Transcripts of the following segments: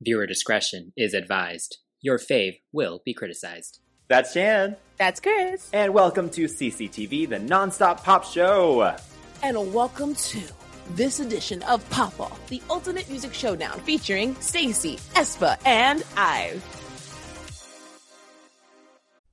Viewer discretion is advised. Your fave will be criticized. That's Shan. That's Chris. And welcome to CCTV, the nonstop pop show. And welcome to this edition of Pop Off, the ultimate music showdown featuring STAYC, aespa, and Ive.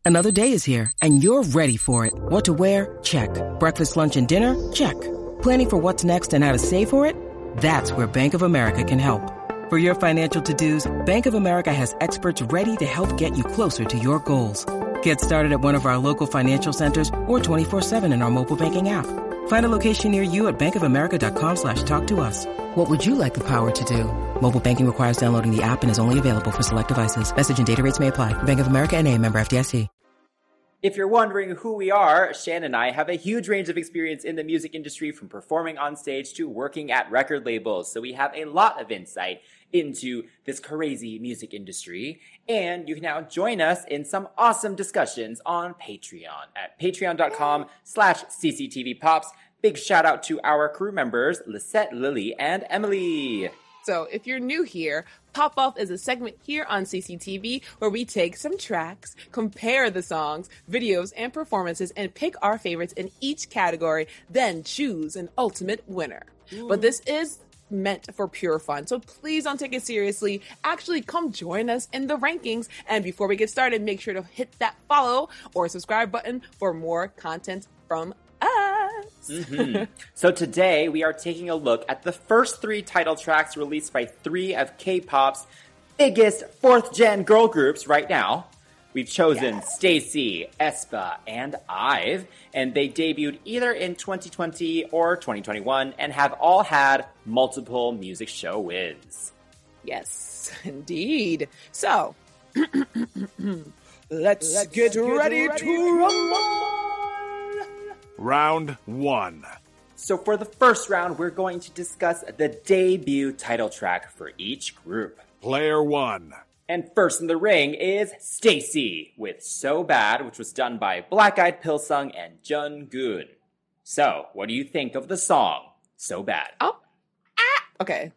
Another day is here, and you're ready for it. What to wear? Check. Breakfast, lunch, and dinner? Check. Planning for what's next and how to save for it? That's where Bank of America can help. For your financial to-dos, Bank of America has experts ready to help get you closer to your goals. Get started at one of our local financial centers or 24-7 in our mobile banking app. Find a location near you at bankofamerica.com slash talk to us. What would you like the power to do? Mobile banking requires downloading the app and is only available for select devices. Message and data rates may apply. Bank of America and a member FDIC. If you're wondering who we are, Shan and I have a huge range of experience in the music industry from performing on stage to working at record labels. So we have a lot of insight into this crazy music industry. And you can now join us in some awesome discussions on Patreon at patreon.com slash cctvpops. Big shout out to our crew members, Lisette, Lily, and Emily. So, if you're new here, Pop Off is a segment here on CCTV where we take some tracks, compare the songs, videos, and performances, and pick our favorites in each category, then choose an ultimate winner. Ooh. But this is meant for pure fun. So please don't take it seriously. Actually, come join us in the rankings. And before we get started, make sure to hit that follow or subscribe button for more content from us. mm-hmm. So today we are taking a look at the first three title tracks released by three of K-pop's biggest fourth gen girl groups right now. We've chosen yes. STAYC, aespa, and Ive, and they debuted either in 2020 or 2021 and have all had multiple music show wins. Yes, indeed. So, let's, let's, get, get ready, ready, to rumble! Round one. So, for the first round, we're going to discuss the debut title track for each group. Player one. And first in the ring is STAYC with So Bad, which was done by Black Eyed Pilseung and Jeon Goon. So, what do you think of the song So Bad? Oh, ah. okay.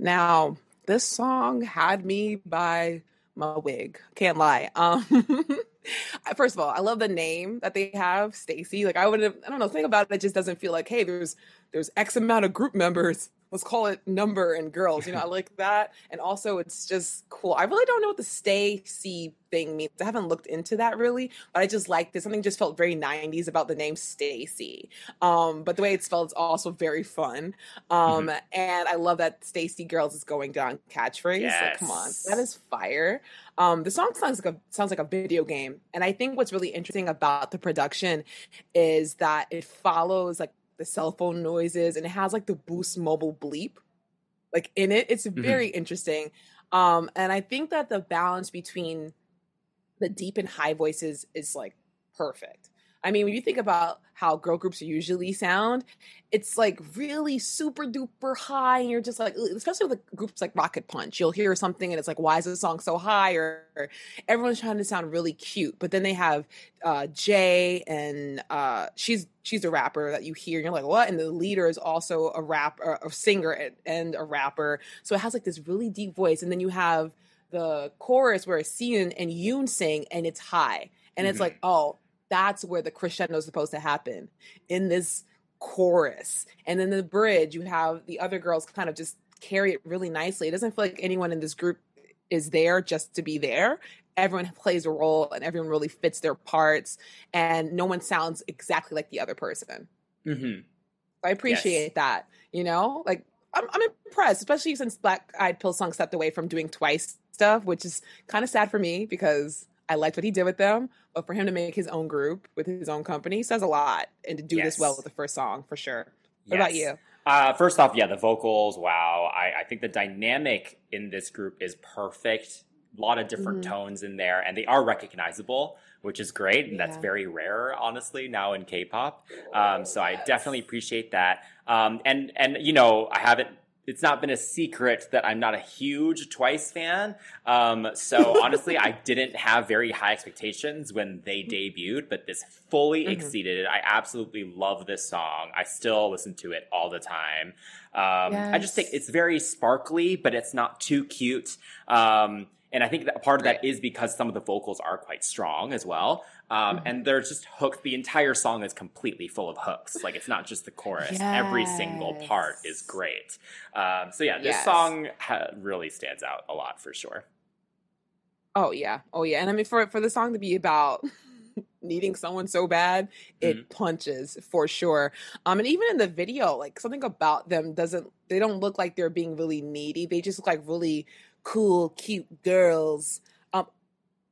Now, this song had me by my wig. Can't lie. Um, first of all, I love the name that they have, STAYC. Like I would have, I don't know, think about it, it just doesn't feel like, hey, there's there's X amount of group members. Let's call it number and girls. You know, I like that. And also it's just cool. I really don't know what the STAYC thing means. I haven't looked into that really, but I just like this. Something just felt very 90s about the name STAYC. Um, but the way it's spelled is also very fun. Um, mm-hmm. and I love that STAYC Girls is going down catchphrase. Yes. Like, come on. That is fire. Um, the song sounds like a sounds like a video game, and I think what's really interesting about the production is that it follows like the cell phone noises and it has like the Boost Mobile bleep like in it. It's mm-hmm. very mm-hmm. interesting, um, and I think that the balance between the deep and high voices is like perfect. I mean, when you think about how girl groups usually sound, it's like really super duper high, and you're just like, especially with groups like Rocket Punch, you'll hear something and it's like, why is this song so high? Or, everyone's trying to sound really cute, but then they have uh, Jay, and uh, she's she's a rapper that you hear, and you're like, what? And the leader is also a rapper, a singer, and a rapper, so it has like this really deep voice, and then you have the chorus where it's and Yoon sing, and it's high, and mm-hmm. it's like, oh that's where the crescendo is supposed to happen in this chorus. And then the bridge, you have the other girls kind of just carry it really nicely. It doesn't feel like anyone in this group is there just to be there. Everyone plays a role and everyone really fits their parts, and no one sounds exactly like the other person. Mm-hmm. I appreciate yes. that. You know, like I'm, I'm impressed, especially since Black Eyed Pilseung stepped away from doing twice stuff, which is kind of sad for me because I liked what he did with them, but for him to make his own group with his own company says a lot, and to do yes. this well with the first song for sure. What yes. about you? Uh, first off, yeah, the vocals. Wow, I, I, think the dynamic in this group is perfect. A lot of different mm-hmm. tones in there, and they are recognizable, which is great, and yeah. that's very rare, honestly, now in K-pop. Um, so I definitely appreciate that. Um, and and you know, I haven't it's not been a secret that I'm not a huge Twice fan. Um, so honestly, I didn't have very high expectations when they debuted, but this fully Mhm. exceeded it. I absolutely love this song. I still listen to it all the time. Um, I just think it's very sparkly, but it's not too cute. Um, and I think that part of that Right. is because some of the vocals are quite strong as well. Um, Mhm. And there's just hooks. The entire song is completely full of hooks. Like it's not just the chorus. Every single part is great. Um, so yeah, this Yes. song ha- really stands out a lot for sure. Oh yeah, oh yeah, and I mean for for the song to be about needing someone so bad, it Mm-hmm. punches for sure. Um, and even in the video, like something about them doesn't. They don't look like they're being really needy. They just look like really cool, cute girls. Um,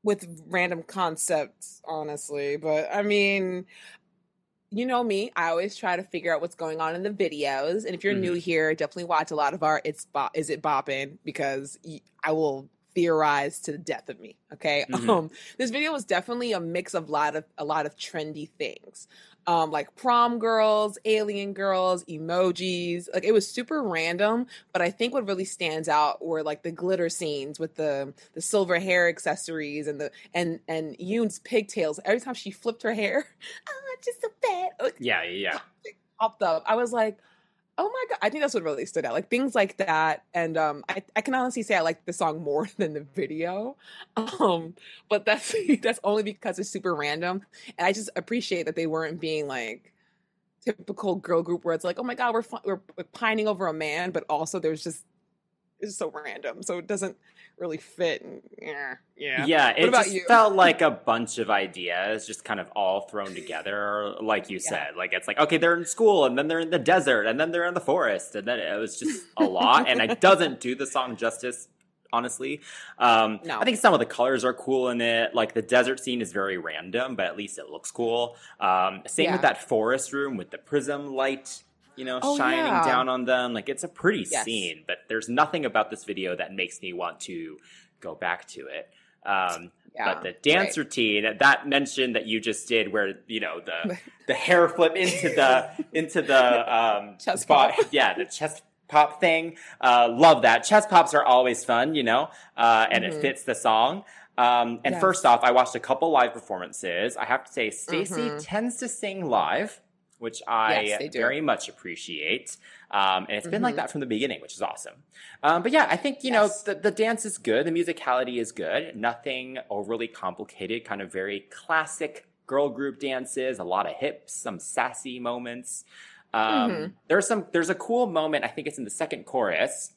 with random concepts, honestly. But I mean. You know me. I always try to figure out what's going on in the videos, and if you're new here, definitely watch a lot of our "It's Bop, Is It Bopping" because I will theorize to the death of me. Okay. Mhm. Um, this video was definitely a mix of lot of a lot of trendy things. Um, like prom girls, alien girls, emojis. Like it was super random, but I think what really stands out were like the glitter scenes with the the silver hair accessories and the and and Yoon's pigtails. Every time she flipped her hair, oh, just so bad. Yeah, yeah, popped up. I was like, oh my god! I think that's what really stood out. Like things like that, and um, I I can honestly say I like the song more than the video, um, but that's that's only because it's super random, and I just appreciate that they weren't being like typical girl group where it's like, oh my god, we're we're, we're pining over a man, but also there's just it's so random, so it doesn't really fit. And, yeah, yeah. yeah. it about just you? felt like a bunch of ideas, just kind of all thrown together, like you Yeah. said. Like it's like okay, they're in school, and then they're in the desert, and then they're in the forest, and then it was just a lot, and it doesn't do the song justice. Honestly, um, No. I think some of the colors are cool in it. Like the desert scene is very random, but at least it looks cool. Um, same Yeah. with that forest room with the prism light, you know, Oh, shining yeah. down on them. Like it's a pretty Yes. scene, but there's nothing about this video that makes me want to go back to it. Um, Yeah, but the dance right. routine, that mention that you just did, where you know the the hair flip into the into the um, Chest spot- pop. yeah, the chest pop thing. Uh, love that. Chest pops are always fun, you know, uh, and it Mhm. fits the song. Um, and Yes. first off, I watched a couple live performances. I have to say, STAYC Mhm. tends to sing live, which I Yes, very much appreciate. Um, and it's been like Mhm. that from the beginning, which is awesome. Um, but yeah, I think, you know, the, the dance is good. The musicality is good. Nothing overly complicated, kind of very classic girl group dances, a lot of hips, some sassy moments. Um, Mhm. There's some, there's a cool moment, I think it's in the second chorus,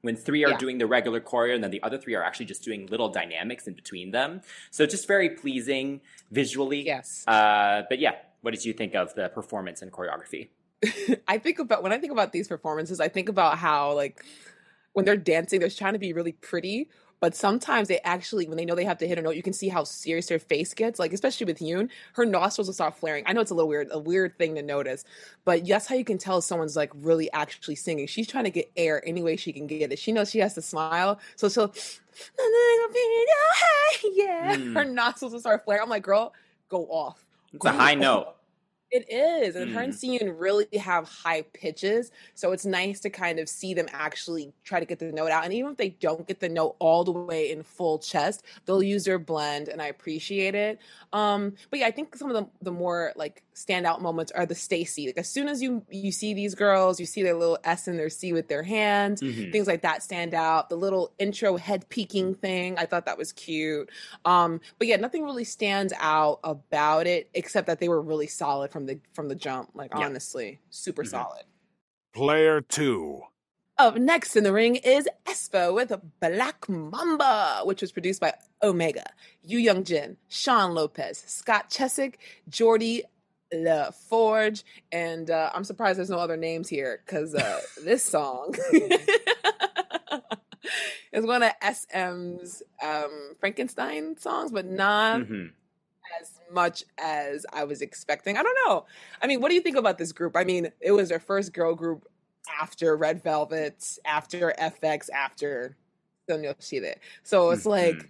when three are Yeah. doing the regular choreo and then the other three are actually just doing little dynamics in between them. So just very pleasing visually. Yes. Uh, but yeah, what did you think of the performance and choreography? I think about when I think about these performances, I think about how like when they're dancing, they're trying to be really pretty, but sometimes they actually, when they know they have to hit a note, you can see how serious their face gets. Like especially with Yoon, her nostrils will start flaring. I know it's a little weird, a weird thing to notice, but that's how you can tell someone's like really actually singing. She's trying to get air any way she can get it. She knows she has to smile, so she'll, yeah, Mm. her nostrils will start flaring. I'm like, girl, go off. It's a high note. it is. And her and Mm. Seon really have high pitches. So it's nice to kind of see them actually try to get the note out. And even if they don't get the note all the way in full chest, they'll use their blend and I appreciate it. Um, but yeah, I think some of the, the more like standout moments are the STAYC. Like as soon as you you see these girls, you see their little S and their C with their hands, Mhm. things like that stand out. The little intro head peeking thing, I thought that was cute. Um, but yeah, nothing really stands out about it except that they were really solid from the from the jump. Like Yeah. honestly, super Mhm. solid. Player two. Up next in the ring is aespa with Black Mamba, which was produced by Omega, Yu Young Jin, Sean Lopez, Scott Chesak, Jordy LaForge, and uh, I'm surprised there's no other names here because uh, this song is one of SM's um, Frankenstein songs, but not Mhm. as much as I was expecting. I don't know. I mean, what do you think about this group? I mean, it was their first girl group after Red Velvet, after FX, after Sonyeo Sidae. So it's like, Mhm.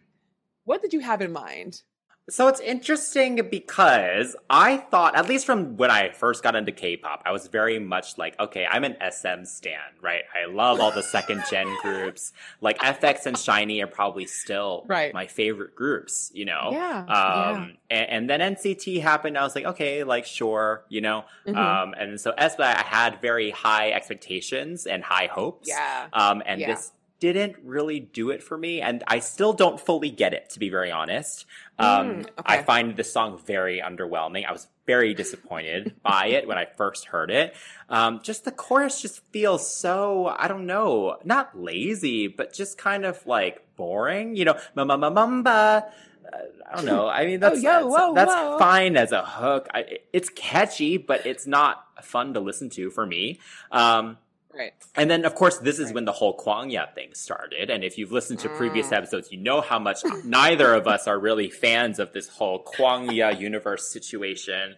what did you have in mind? So it's interesting because I thought, at least from when I first got into K-pop, I was very much like, okay, I'm an SM stan, right? I love all the second gen groups. Like FX and SHINee are probably still Right. my favorite groups, you know? Yeah, Um, And, and then NCT happened. I was like, okay, like sure, you know? Mhm. Um, and so aespa, I had very high expectations and high hopes. Yeah. Um, and Yeah. this didn't really do it for me, and I still don't fully get it, to be very honest. Um, Mm, I find this song very underwhelming. I was very disappointed by it when I first heard it. Um, just the chorus just feels so, I don't know, not lazy, but just kind of like boring. You know, ma ma ma mamba. Uh, I don't know. I mean, that's Oh, yo, that's, whoa, that's whoa. fine as a hook. I, it's catchy, but it's not fun to listen to for me. Um, Right. and then, of course, this is Right. when the whole Kwangya thing started. And if you've listened to previous Mm. episodes, you know how much neither of us are really fans of this whole Kwangya universe situation.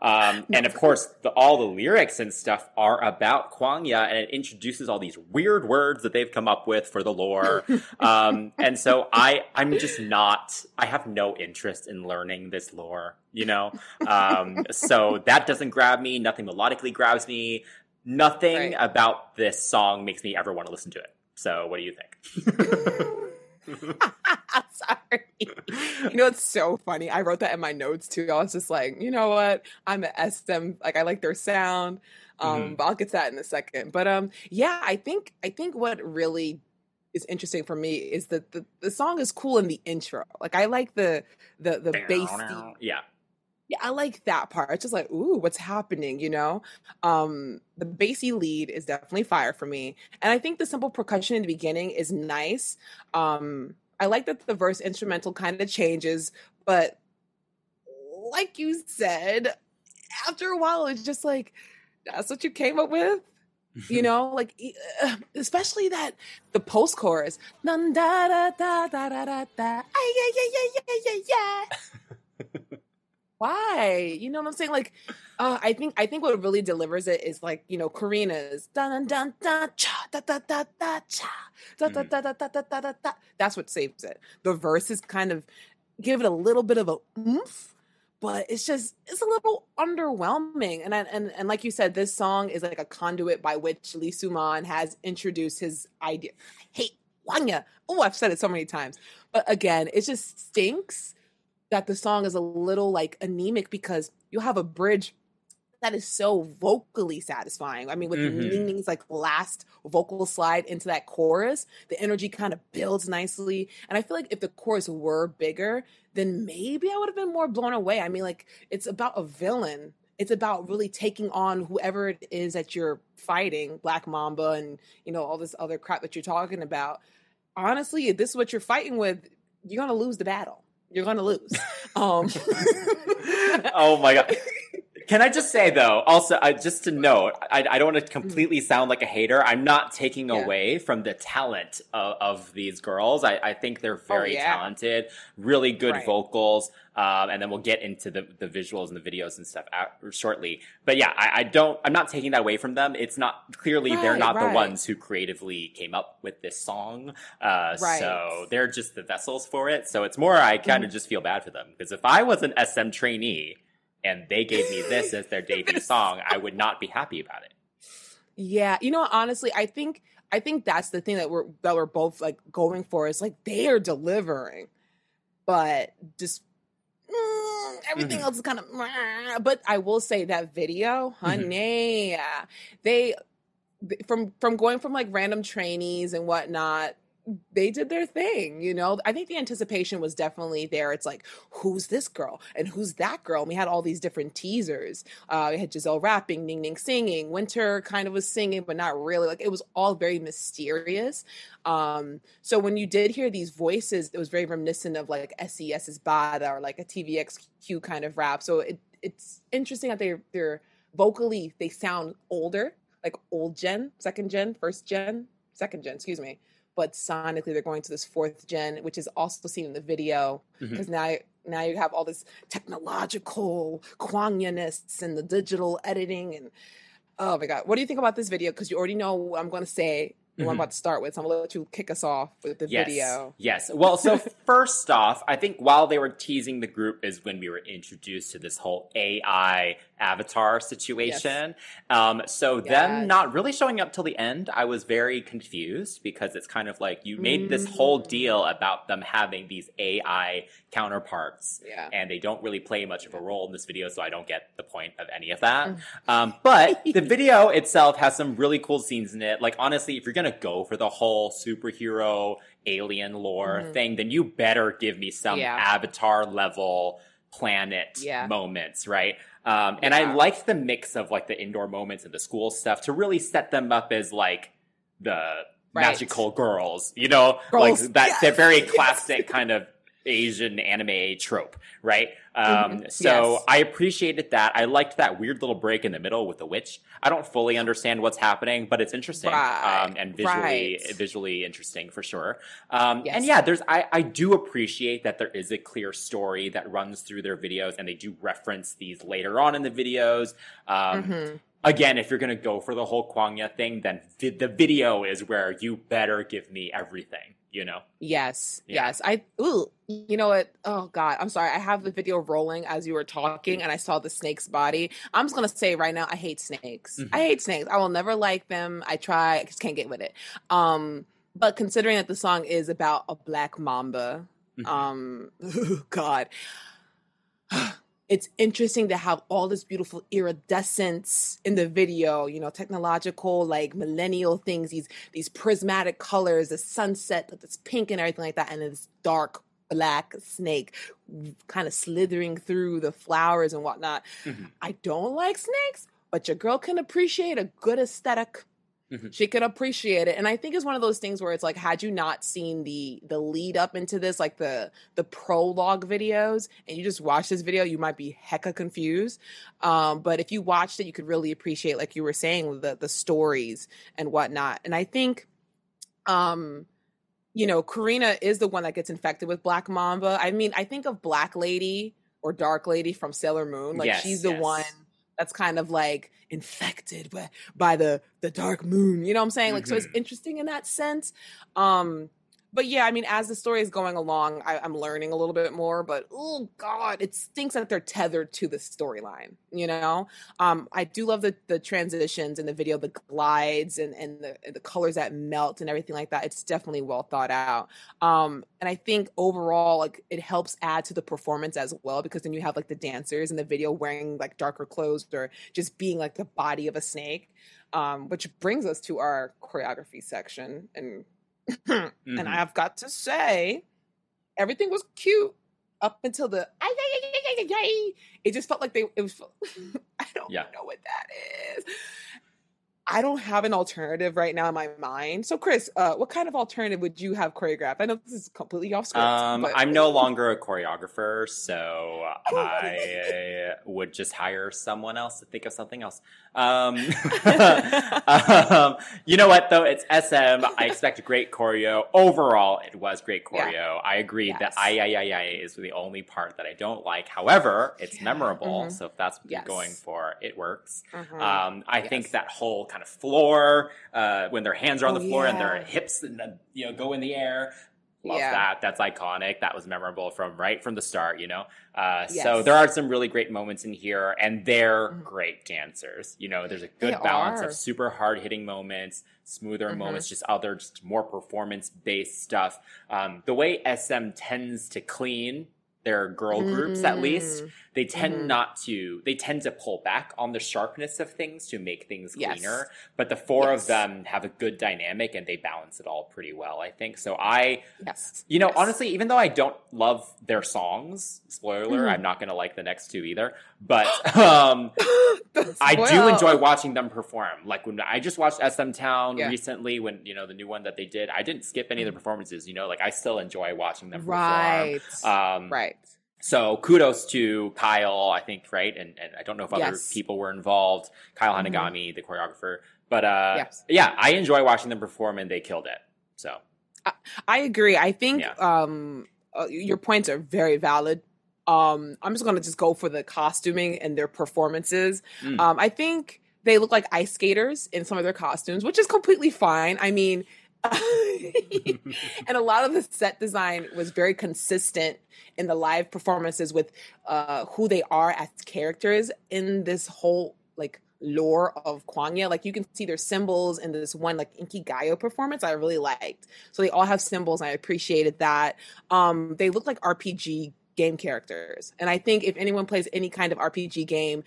Um, and of course, the, all the lyrics and stuff are about Kwangya, and it introduces all these weird words that they've come up with for the lore. um, and so I, I'm just not. I have no interest in learning this lore. You know, um, so that doesn't grab me. Nothing melodically grabs me. Nothing Right. about this song makes me ever want to listen to it. So, what do you think? Sorry. You know, it's so funny. I wrote that in my notes too. I was just like, you know what? I'm an SM. Like, I like their sound. Um, Mhm. but I'll get to that in a second. But um, yeah, I think I think what really is interesting for me is that the, the song is cool in the intro. Like, I like the the the bass. Yeah. Yeah, I like that part. It's just like, ooh, what's happening, you know? Um, the bassy lead is definitely fire for me. And I think the simple percussion in the beginning is nice. Um, I like that the verse instrumental kind of changes, but like you said, after a while, it's just like, that's what you came up with? You know, like especially that the post chorus, da da da da da da yeah yeah yeah yeah yeah yeah. Why? You know what I'm saying? Like, uh, I think I think what really delivers it is like you know Karina's dun dun dun cha da da da da cha da da da da da da da da da. That's what saves it. The verses kind of give it a little bit of a oomph, but it's just it's a little underwhelming. And I, and and like you said, this song is like a conduit by which Lee Soo-man has introduced his idea. I hate Kwangya. Oh, I've said it so many times, but again, it just stinks that the song is a little like anemic because you have a bridge that is so vocally satisfying. I mean, with Mhm. Ning Ning's like last vocal slide into that chorus, the energy kind of builds nicely. And I feel like if the chorus were bigger, then maybe I would have been more blown away. I mean, like it's about a villain. It's about really taking on whoever it is that you're fighting, Black Mamba and you know all this other crap that you're talking about. Honestly, if this is what you're fighting with, you're gonna lose the battle. You're gonna lose. Um, oh my god. Can I just say though, also, I, just to note, I, I don't want to completely sound like a hater. I'm not taking Mm. Yeah. away from the talent of, of these girls. I, I think they're very Oh, yeah. talented, really good Right. vocals, um, and then we'll get into the, the visuals and the videos and stuff out, shortly. But yeah, I, I don't. I'm not taking that away from them. It's not clearly they're Right, not the ones who creatively came up with this song. Uh, Right. So they're just the vessels for it. So it's more I kind of Mm-hmm. just feel bad for them because if I was an SM trainee and they gave me this as their debut song, I would not be happy about it. Yeah, you know, honestly, I think I think that's the thing that we're that we're both like going for is like they are delivering, but just mm, everything Mhm. else is kind of. But I will say that video, honey, they from from going from like random trainees and whatnot. They did their thing, you know. I think the anticipation was definitely there. It's like, who's this girl and who's that girl? And we had all these different teasers. Uh, we had Giselle rapping, Ning Ning singing, Winter kind of was singing, but not really. Like it was all very mysterious. Um, so when you did hear these voices, it was very reminiscent of like SES's Bada or like a TVXQ kind of rap. So it, it's interesting that they're they're vocally they sound older, like old gen, second gen, first gen, second gen, excuse me. But sonically, they're going to this fourth gen, which is also seen in the video mm-hmm. because now now you have all this technological Kwangyaness and the digital editing and oh my god, what do you think about this video? Because you already know what I'm going to say. one I'm mm-hmm. about to start with. So I'm gonna let you kick us off with the yes. video. Yes. Well, so first off, I think while they were teasing the group is when we were introduced to this whole AI avatar situation. Um, so them not really showing up till the end, I was very confused because it's kind of like you made this whole deal about them having these AI counterparts. Yeah. And they don't really play much of a role in this video, so I don't get the point of any of that. Mm. Um, but the video itself has some really cool scenes in it. Like, honestly, if you're gonna go for the whole superhero alien lore Mhm. thing, then you better give me some Yeah. avatar level planet Yeah. moments, right? Um, and I liked the mix of like the indoor moments and the school stuff to really set them up as like the Right. magical girls, you know, Girls, like that. They're yes, very yes. classic kind of Asian anime trope, right? Um, Mhm, so yes. I appreciated that. I liked that weird little break in the middle with the witch. I don't fully understand what's happening, but it's interesting Right, um, and visually right. visually interesting for sure. Um, Yes. And yeah, there's I, I do appreciate that there is a clear story that runs through their videos, and they do reference these later on in the videos. Um, Mhm. Again, if you're gonna go for the whole Kwangya thing, then the video is where you better give me everything. You know. Yes, Yeah. yes. I ooh, you know what? Oh God, I'm sorry. I have the video rolling as you were talking, and I saw the snake's body. I'm just gonna say right now, I hate snakes. Mhm. I hate snakes. I will never like them. I try, I just can't get with it. Um, but considering that the song is about a black mamba, Mhm. um, God. It's interesting to have all this beautiful iridescence in the video, you know, technological, like millennial things, these these prismatic colors, the sunset, that's pink and everything like that, and this dark black snake kind of slithering through the flowers and whatnot. Mhm. I don't like snakes, but your girl can appreciate a good aesthetic. Mhm. She could appreciate it. And I think it's one of those things where it's like, had you not seen the the lead up into this, like the the prologue videos, and you just watch this video, you might be hecka confused. Um, but if you watched it, you could really appreciate, like you were saying, the the stories and whatnot. And I think um you know, Karina is the one that gets infected with Black Mamba. I mean, I think of Black Lady or Dark Lady from Sailor Moon. Like Yes, she's the yes. one that's kind of like infected by, by the the dark moon. You know what I'm saying? Like so it's Mhm. interesting in that sense. Um but yeah, I mean, as the story is going along, I, I'm learning a little bit more. But oh god, it stinks that they're tethered to the storyline. You know, um, I do love the the transitions in the video, the glides and and the the colors that melt and everything like that. It's definitely well thought out. Um, and I think overall, like it helps add to the performance as well because then you have like the dancers in the video wearing like darker clothes or just being like the body of a snake. Um, which brings us to our choreography section and and Mhm. I've got to say, everything was cute up until the. It just felt like they. It was. I don't Yeah. know what that is. I don't have an alternative right now in my mind. So, Chris, uh, what kind of alternative would you have choreographed? I know this is completely off script. Um, but- I'm no longer a choreographer, so Oh. I would just hire someone else to think of something else. Um, um, you know what though? It's SM. I expect great choreo. Overall, it was great choreo. Yeah. I agree Yes. that I, I, I, I is the only part that I don't like. However, it's Yeah. memorable, Mhm. so if that's what Yes. you're going for, it works. Mhm. Um, I think that whole kind of floor, uh, when their hands are on Oh, the floor and their hips and you know go in the air. Love Yeah. that. That's iconic. That was memorable from right from the start. You know. Uh, So there are some really great moments in here, and they're Mhm. great dancers. You know, there's a good They balance are. of super hard hitting moments, smoother Mhm. moments, just other just more performance based stuff. Um, the way SM tends to clean their girl groups, at least, Mm. They tend Mhm. not to they tend to pull back on the sharpness of things to make things Yes. cleaner but the four Yes. of them have a good dynamic and they balance it all pretty well i think so i Yes. you know Yes. honestly even though i don't love their songs spoiler Mhm. i'm not going to like the next two either but um I do enjoy watching them perform. Like when I just watched SM Town Yeah. recently, when you know the new one that they did, I didn't skip any of the performances. You know, like I still enjoy watching them Right. perform. Um, right. So kudos to Kyle, I think, right? And and I don't know if other Yes. people were involved. Kyle Mhm. Hanagami, the choreographer. But uh Yes. yeah, I enjoy watching them perform and they killed it. So I agree. I think Yeah. um uh, your points are very valid. Um I'm just going to just go for the costuming and their performances. Mm. Um I think they look like ice skaters in some of their costumes, which is completely fine. I mean, and a lot of the set design was very consistent in the live performances with uh, who they are as characters in this whole like lore of Kwangya. Like you can see their symbols in this one like Inky Inkigayo performance I really liked. So they all have symbols and I appreciated that. Um they look like RPG game characters. And I think if anyone plays any kind of RPG game,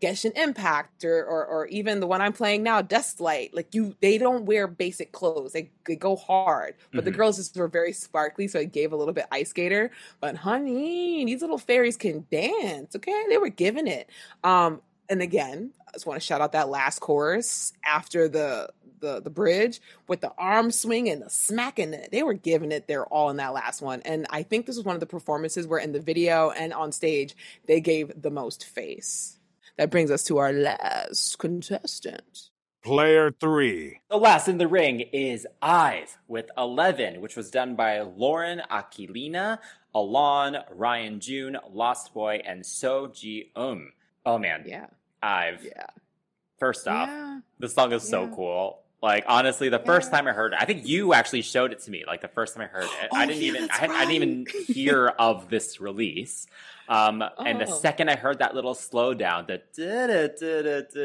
Genshin Impact or, or or even the one I'm playing now, Dustlight. Like you, they don't wear basic clothes. They, they go hard, but mm-hmm. the girls just were very sparkly, so it gave a little bit ice skater. But honey, these little fairies can dance. Okay, they were giving it. Um, and again, I just want to shout out that last chorus after the the the bridge with the arm swing and the smacking it. They were giving it their all in that last one. And I think this was one of the performances where in the video and on stage they gave the most face. That brings us to our last contestant. Player three. The last in the ring is Ive with 11, which was done by Lauren Aquilina, Alawn, Ryan Jhun, Lost Boy, and So Ji Um. Oh man. Yeah. Ive. Yeah. First off, yeah. the song is so cool. Like honestly, the first time I heard it, I think you actually showed it to me. Like the first time I heard it, oh, I didn't yeah, even, I, right. I, didn't even hear of this release. Um, oh. And the oh. second I heard that little slowdown, the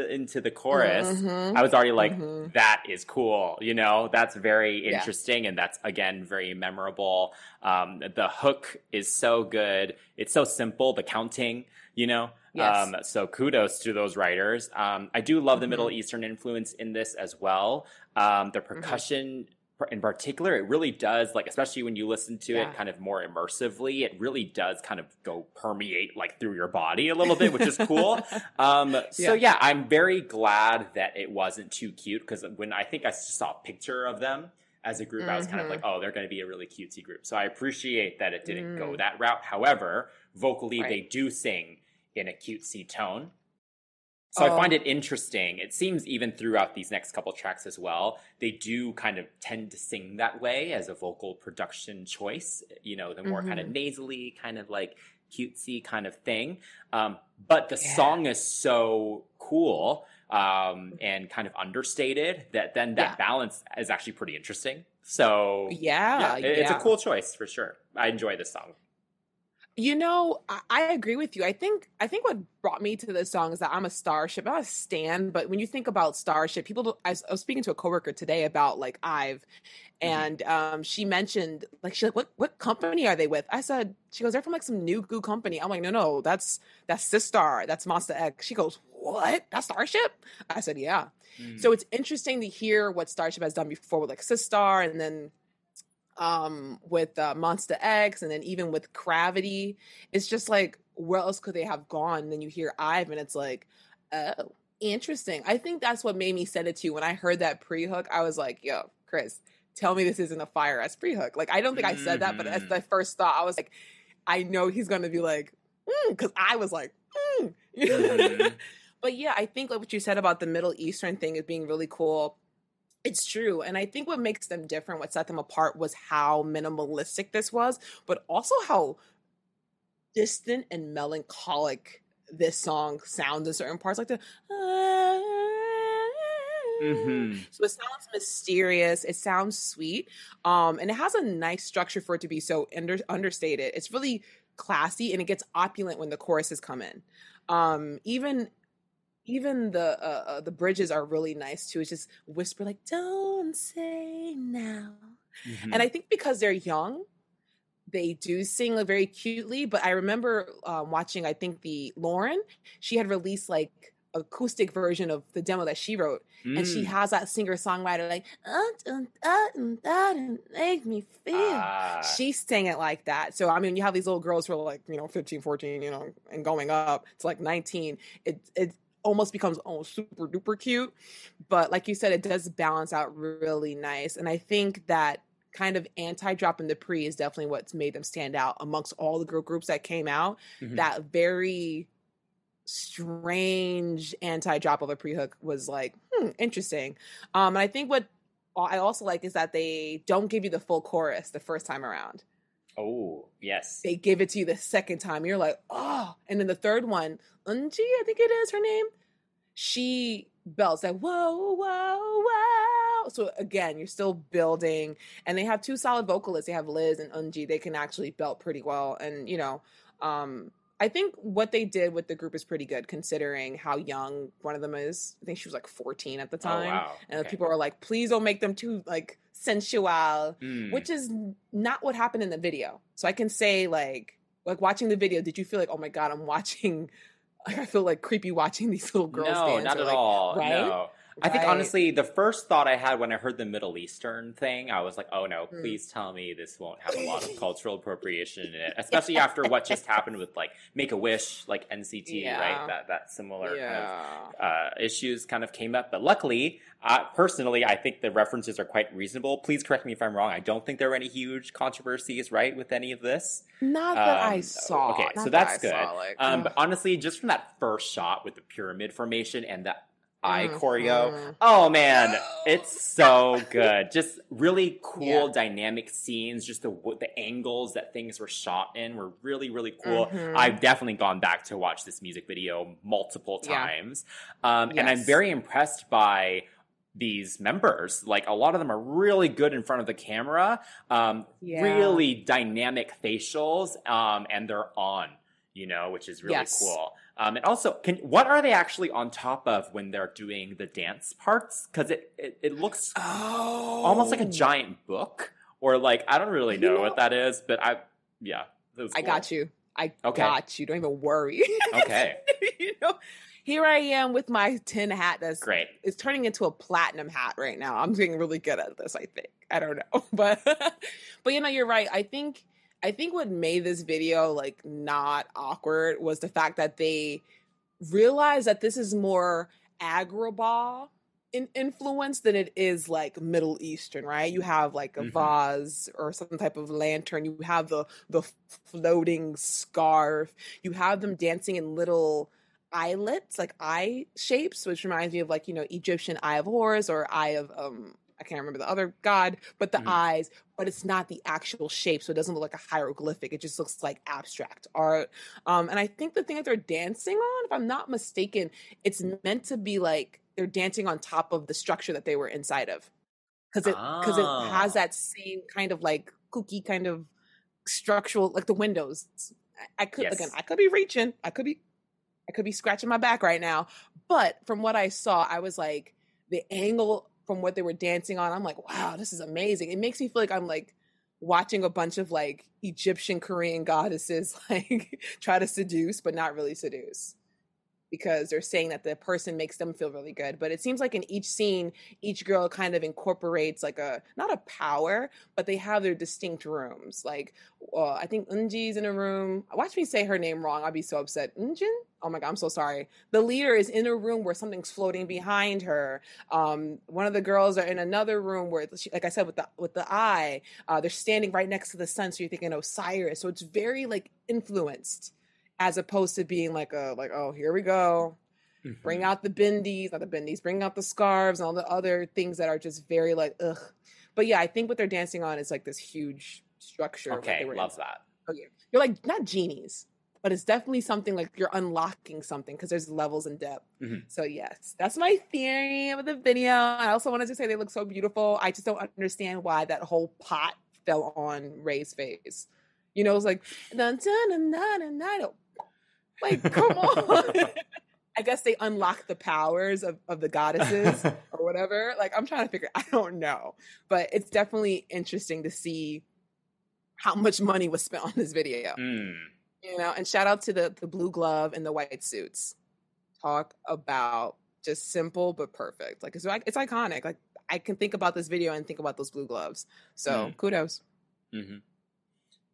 into the chorus, mm-hmm. I was already like, mm-hmm. that is cool. You know, that's very interesting, yeah. and that's again very memorable. Um, the hook is so good. It's so simple. The counting, you know. Yes. Um, so kudos to those writers. Um, I do love the mm-hmm. Middle Eastern influence in this as well. Um, the mm-hmm. percussion in particular, it really does like, especially when you listen to yeah. it kind of more immersively, it really does kind of go permeate like through your body a little bit, which is cool. um, so yeah. yeah, I'm very glad that it wasn't too cute because when I think I saw a picture of them as a group, mm-hmm. I was kind of like, mm-hmm. oh, they're going to be a really cutesy group. So I appreciate that it didn't mm. go that route. However, vocally, right. they do sing in a cutesy tone. So I find oh. it interesting. It seems even throughout these next couple tracks as well, they do kind of tend to sing that way as a vocal production choice. You know, the more mm-hmm. kind of mm-hmm. nasally, kind of like cutesy kind of thing. Um, but the yeah. song is so cool um, and kind of understated that then that yeah. balance is actually pretty interesting. So yeah, yeah, it's a cool choice for sure. I enjoy this song. You know, I, I, agree with you. I think I think what brought me to this song is that I'm a Starship, not a stan, but when you think about Starship, people. I, I was speaking to a coworker today about like Ive, mm-hmm. and um, she mentioned like she's like, "What what company are they with?" I said, "She goes, they're from like some new goo company." I'm like, "No, no, that's that's Sistar, that's Monsta X." She goes, "What? That's Starship?" I said, "Yeah." Mm-hmm. So it's interesting to hear what Starship has done before with like Sistar, and then um with uh, Monsta X and then even with Cravity. It's just like where else could they have gone? And then you hear Ive and it's like, oh, interesting. I think that's what made me send it to you. When I heard that pre-hook, I was like, yo, Chris, tell me this isn't a fire ass pre-hook. Like I don't think I said that, but as the mm. first thought, I was like, I know he's gonna be like, because mm, I was like, mm. mm-hmm. but yeah, I think like what you said about the Middle Eastern thing is being really cool it's true. And I think what makes them different, what set them apart was how minimalistic this was, but also how distant and melancholic this song sounds in certain parts, like the. Mm-hmm. So it sounds mysterious. It sounds sweet, um, and it has a nice structure for it to be so under- understated. It's really classy, and it gets opulent when the choruses come in. Um, even even the uh, uh, the bridges are really nice too. It's just whisper like "Don't say now," mm-hmm. and I think because they're young, they do sing very cutely. But I remember um, watching. I think the Lauren she had released like acoustic version of the demo that she wrote, mm. and she mm. has that singer songwriter like that make me feel. Ah. She sang it like that. So I mean, you have these little girls who are like you know 15, 14, you know, and going up to like nineteen. It it almost becomes oh super duper cute but like you said it does balance out really nice and i think that kind of anti-drop in the pre is definitely what's made them stand out amongst all the girl groups that came out mm-hmm. that very strange anti-drop of a pre-hook was like hmm, interesting um and i think what i also like is that they don't give you the full chorus the first time around Oh, yes. They give it to you the second time. You're like, oh. And then the third one, Unji, I think it is her name. she belts like whoa, whoa, whoa. So again, you're still building, and they have two solid vocalists. They have Liz and Unji. They can actually belt pretty well, and you know, um, I think what they did with the group is pretty good considering how young one of them is. I think she was like 14 at the time. Oh, wow. And Okay. people are like, please don't make them too like sensual, Mm. which is not what happened in the video. So I can say like like watching the video, did you feel like, oh my god, I'm watching I feel like creepy watching these little girls no, dance? not at like, all. right? No. I think honestly, the first thought I had when I heard the Middle Eastern thing, I was like, "Oh no! Mm. Please tell me this won't have a lot of cultural appropriation in it, especially after what just happened with like Make a Wish, like NCT, Yeah. right? That that similar kind of uh, issues kind of came up. But luckily, uh, personally, I think the references are quite reasonable. Please correct me if I'm wrong. I don't think there were any huge controversies, right, with any of this. Not that I Um, saw. okay, not so that's I good. saw, like, Um, but honestly, just from that first shot with the pyramid formation and the eye Mhm. choreo, oh man, it's so good. Just really cool, dynamic scenes. Just the the angles that things were shot in were really really cool. Mhm. I've definitely gone back to watch this music video multiple Yeah. times, um, and I'm very impressed by these members like a lot of them are really good in front of the camera um Yeah. really dynamic facials um and they're on you know which is really Yes. cool um and also can what are they actually on top of when they're doing the dance parts because it, it it looks oh, almost like a giant book or like i don't really know, You know- what that is but i yeah was I got you. I Okay. got you. Don't even worry. okay you know, here I am with my tin hat that's great it's turning into a platinum hat right now. I'm getting really good at this, I think. I don't know. But but you know, you're right. I think I think what made this video like not awkward was the fact that they realized that this is more agrabah in influence than it is like Middle Eastern, right? You have like a Mhm. vase or some type of lantern. You have the the floating scarf. You have them dancing in little eyelets, like eye shapes, which reminds me of like you know Egyptian Eye of Horus or Eye of um I can't remember the other god, but the Mhm. eyes, but it's not the actual shape, so it doesn't look like a hieroglyphic. It just looks like abstract art. Um, and I think the thing that they're dancing on, if I'm not mistaken, it's meant to be like they're dancing on top of the structure that they were inside of, because it because it has Ah. that same kind of like kooky kind of structural, like the windows. I- I could Yes. again, I could be reaching, I could be, I could be scratching my back right now, but from what I saw, I was like the angle from what they were dancing on. I'm like, wow, this is amazing. It makes me feel like I'm like watching a bunch of like Egyptian Korean goddesses like try to seduce, but not really seduce. Because they're saying that the person makes them feel really good. But it seems like in each scene, each girl kind of incorporates like a not a power, but they have their distinct rooms. Like uh, I think Unji's in a room. Watch me say her name wrong. I'll be so upset. Unjin? Oh my god, I'm so sorry. The leader is in a room where something's floating behind her. Um, one of the girls are in another room where, she, like I said, with the with the eye, uh, they're standing right next to the sun. So you're thinking Osiris. So it's very like influenced, as opposed to being like a like oh here we go, bring Mhm. out the bindies, not the bindies, bring out the scarves and all the other things that are just very like ugh. But yeah, I think what they're dancing on is like this huge structure. okay they were love in. that Oh, yeah. You're like not genies, but it's definitely something like you're unlocking something because there's levels and depth. Mhm. So yes, that's my theory of the video. I also wanted to say they look so beautiful. I just don't understand why that whole pot fell on Rei's face. You know, it's like dun, dun, dun, dun, dun, dun. Like come on. I guess they unlock the powers of, of the goddesses or whatever. Like I'm trying to figure. I don't know, but it's definitely interesting to see how much money was spent on this video. Mm. You know, and shout out to the the blue glove and the white suits. Talk about just simple but perfect. Like it's it's iconic. Like I can think about this video and think about those blue gloves. So Mm. kudos. hmm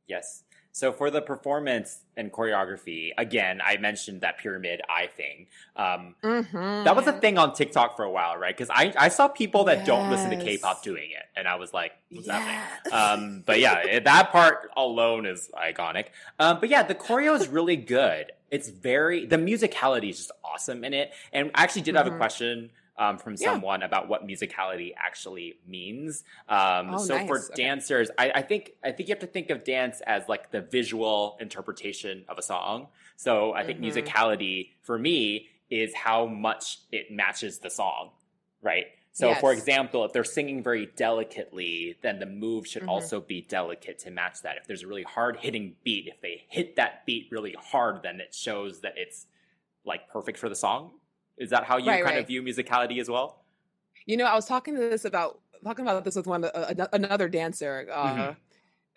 Yes. So for the performance and choreography, again, I mentioned that pyramid eye thing. Um, Mm-hmm. that was a thing on TikTok for a while, right? Because I, I saw people that don't listen to K-pop doing it, and I was like, what's happening? Yes. Um, but yeah, that part alone is iconic. Um, but yeah, the choreo is really good. It's very the musicality is just awesome in it. And I actually did have a Mhm. question um, from Yeah. someone about what musicality actually means. Um, Oh, so for nice. Okay. dancers, I, I think I think you have to think of dance as like the visual interpretation of a song. So I think Mhm. musicality for me is how much it matches the song, right? So, for example, if they're singing very delicately, then the move should Mhm. also be delicate to match that. If there's a really hard hitting beat, if they hit that beat really hard, then it shows that it's like perfect for the song. Is that how you Right, kind right. of view musicality as well? You know, I was talking to this about talking about this with one uh, another dancer uh, Mhm.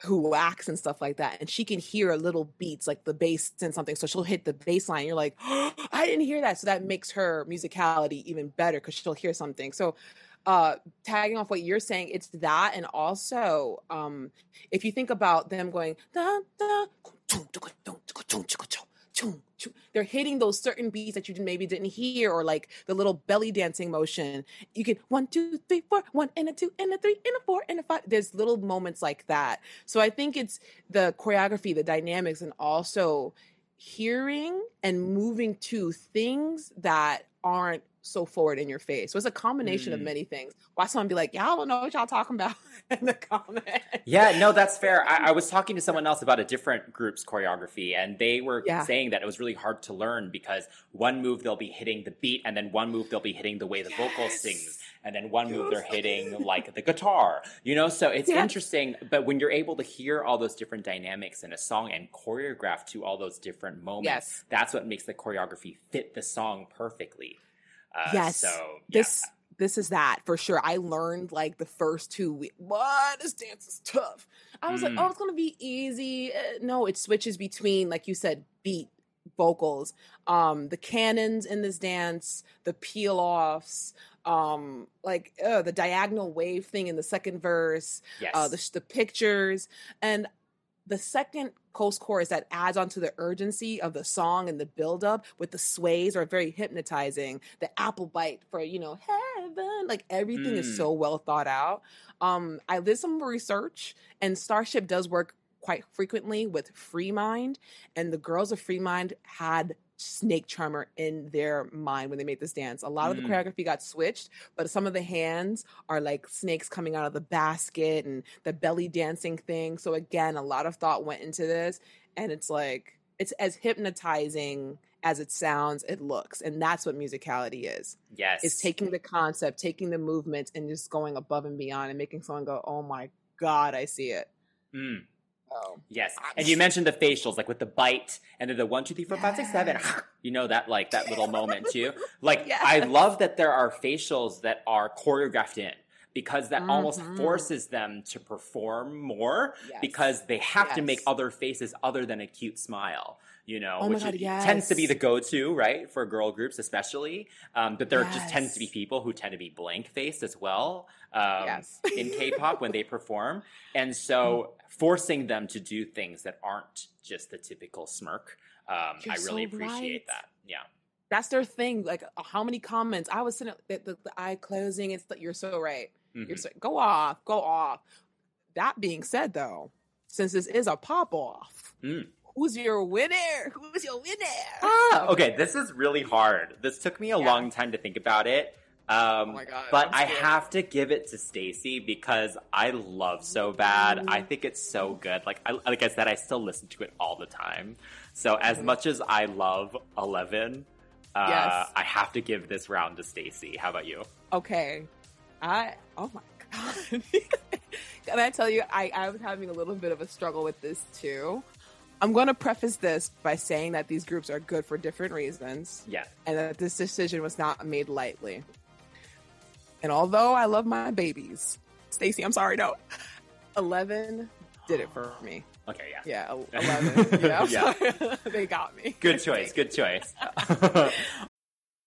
who acts and stuff like that, and she can hear little beats like the bass and something, so she'll hit the bass line. You're like, I didn't hear that, so that makes her musicality even better because she'll hear something. So, uh, tagging off what you're saying, it's that, and also, um, if you think about them going da da, they're hitting those certain beats that you maybe didn't hear or like the little belly dancing motion. You can one, two, three, four, one and a two and a three and a four and a five. There's little moments like that. So I think it's the choreography, the dynamics, and also hearing and moving to things that aren't so forward in your face. So it's a combination of Mm. many things. Why someone be like, y'all don't know what y'all talking about in the comments. Yeah, no, that's fair. I, I was talking to someone else about a different group's choreography, and they were Yeah. saying that it was really hard to learn because one move they'll be hitting the beat, and then one move they'll be hitting the way the vocal sings, and then one move they're hitting like the guitar. You know, so it's Yes. interesting. But when you're able to hear all those different dynamics in a song and choreograph to all those different moments, Yes. that's what makes the choreography fit the song perfectly. Uh, yes. So yeah. This this is that for sure. I learned like the first two weeks. What this dance is tough. I was like, Mm. oh, it's gonna be easy. Uh, no, it switches between, like you said, beat vocals, um, the cannons in this dance, the peel offs, um, like uh, the diagonal wave thing in the second verse, yes. uh, the, the pictures, and the second coast chorus that adds onto the urgency of the song and the buildup with the sways are very hypnotizing. The apple bite for you know heaven, like everything Mm. is so well thought out. Um, I did some research, and Starship does work quite frequently with Free Mind, and the girls of Free Mind had Snake Charmer in their mind when they made this dance. A lot of the Mm. choreography got switched, but some of the hands are like snakes coming out of the basket and the belly dancing thing. So again, a lot of thought went into this, and it's like it's as hypnotizing as it sounds, it looks, and that's what musicality is. yes. It's taking the concept, taking the movement, and just going above and beyond, and making someone go, "Oh my god, I see it." Mm. Oh, Yes, and you mentioned the facials, like with the bite, and then the one, two, three, four, five, six, seven. You know that, like that little moment too. Like I love that there are facials that are choreographed in because that almost Mhm. forces them to perform more Yes. because they have to make other faces other than a cute smile. You know, Oh which God, it- tends to be the go-to, right, for girl groups especially. Um, but there just tends to be people who tend to be blank faced as well um, Yes. in K-pop when they perform, and so forcing them to do things that aren't just the typical smirk. Um, I really so appreciate right. that. Yeah. that's their thing. Like, uh, how many comments? I was sitting the, the, the eye closing. It's you're so right. You're Mhm. so, go off, go off. That being said, though, since this is a pop off, Mm. Who's your winner? Who's your winner? Ah, okay, this is really hard. This took me a Yeah. long time to think about it. Um, Oh my God, but I have to give it to STAYC because I love so bad. I think it's so good. Like I, like I said, I still listen to it all the time. So as Mhm. much as I love Eleven, uh, Yes. I have to give this round to STAYC. How about you? Okay, I oh my god. Can I tell you, I, I was having a little bit of a struggle with this too. I'm going to preface this by saying that these groups are good for different reasons. Yeah. and that this decision was not made lightly. And although I love my babies, STAYC, I'm sorry, no, Eleven did it for me. Okay. Yeah. Yeah, el- Eleven. You know? Yeah. they got me. Good choice. Good choice.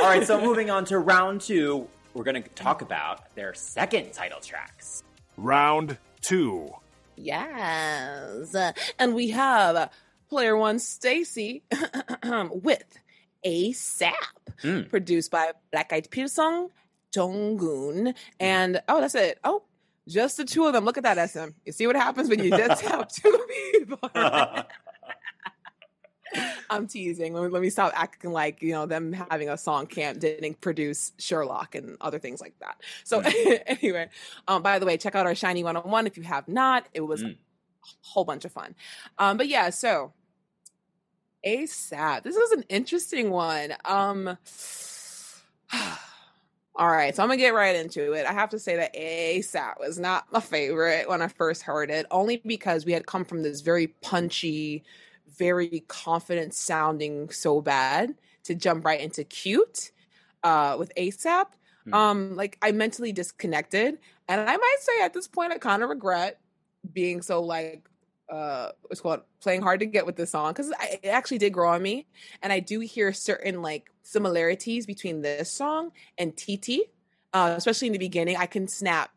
All right. So moving on to round two, we're going to talk about their second title tracks. Round two. Yes, and we have player one, STAYC, with ASAP, Mm. produced by Black Eyed Pilsung Jonggun. And oh, that's it. Oh, just the two of them. Look at that, SM. You see what happens when you just have two people. I'm teasing. Let me, let me stop acting like you know them having a song camp didn't produce Sherlock and other things like that. So anyway, um, by the way, check out our SHINee 101 if you have not. It was Mm. a whole bunch of fun. Um, but yeah, so ASAP. This is an interesting one. Um, all right, so I'm gonna get right into it. I have to say that ASAP was not my favorite when I first heard it, only because we had come from this very punchy, very confident sounding so bad to jump right into cute uh with ASAP. Hmm. Um, like I mentally disconnected, and I might say at this point I kind of regret being so like uh what's called playing hard to get with this song because it actually did grow on me and i do hear certain like similarities between this song and tt uh especially in the beginning i can snap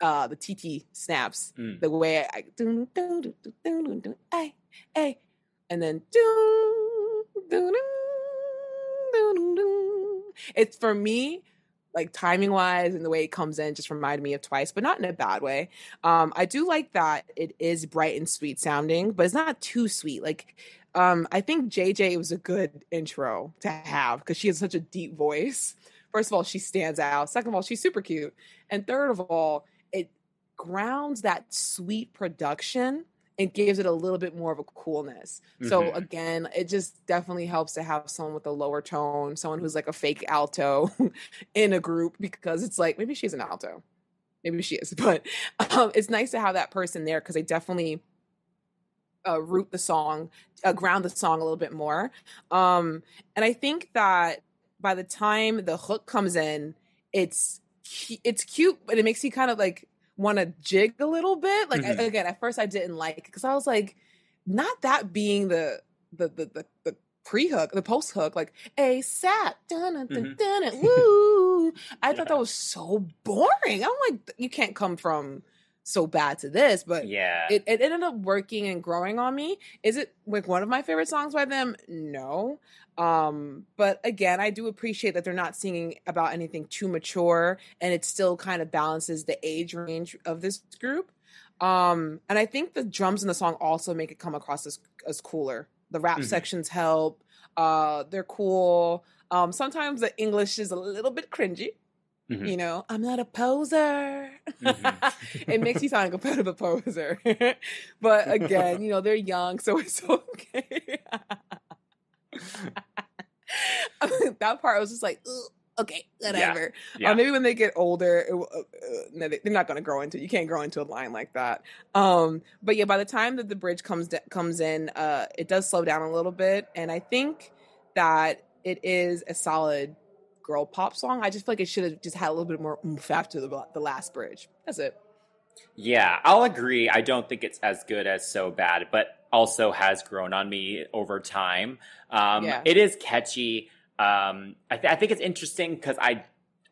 uh the tt snaps Mm. the way i dun, dun, dun, dun, dun, dun, dun, ay, ay, and then dun, dun, dun. it's for me like timing wise and the way it comes in just reminded me of twice but not in a bad way. Um i do like that it is bright and sweet sounding but it's not too sweet. Like um i think jj was a good intro to have because she has such a deep voice. First of all she stands out. Second of all she's super cute. And third of all it grounds that sweet production and gives it a little bit more of a coolness. So Mhm. again, it just definitely helps to have someone with a lower tone, someone who's like a fake alto in a group because it's like maybe she's an alto. Maybe she is, but um, it's nice to have that person there because they definitely uh, root the song, uh, ground the song a little bit more. Um, and I think that by the time the hook comes in, it's it's cute, but it makes you kind of like want to jig a little bit. Like I- Mhm. again, at first I didn't like it because I was like, not that being the the the the, the pre hook, the post hook, like a sat, dun dun dun Mhm. woo. I thought that was so boring. I'm like, you can't come from so bad to this, but yeah. it, it ended up working and growing on me. Is it like one of my favorite songs by them? No. Um, but again, I do appreciate that they're not singing about anything too mature and it still kind of balances the age range of this group. Um, and I think the drums in the song also make it come across as as cooler. The rap Mhm. sections help. Uh, they're cool. Um, sometimes the English is a little bit cringy. Mhm. You know, I'm not a poser. Mhm. it makes you sound like a bit of a poser. but again, you know, they're young, so it's okay. that part was just like, okay, whatever. Yeah. Uh, maybe when they get older, will- uh, uh, no, they- they're not going to grow into. You can't grow into a line like that. Um, but yeah, by the time that the bridge comes d- comes in, uh, it does slow down a little bit, and I think that it is a solid girl pop song. I just feel like it should have just had a little bit more oomph after the the last bridge. That's it. Yeah, I'll agree. I don't think it's as good as So Bad, but also has grown on me over time. Um, Yeah. It is catchy. Um, I, th- I think it's interesting because I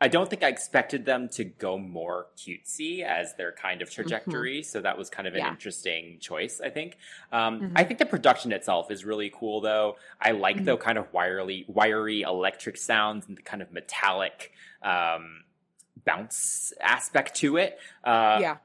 I don't think I expected them to go more cutesy as their kind of trajectory. So that was kind of an Yeah. interesting choice, I think. Um, Mhm. I think the production itself is really cool, though. I like Mhm. the kind of wirely, wiry electric sounds and the kind of metallic um, bounce aspect to it. Uh, yeah.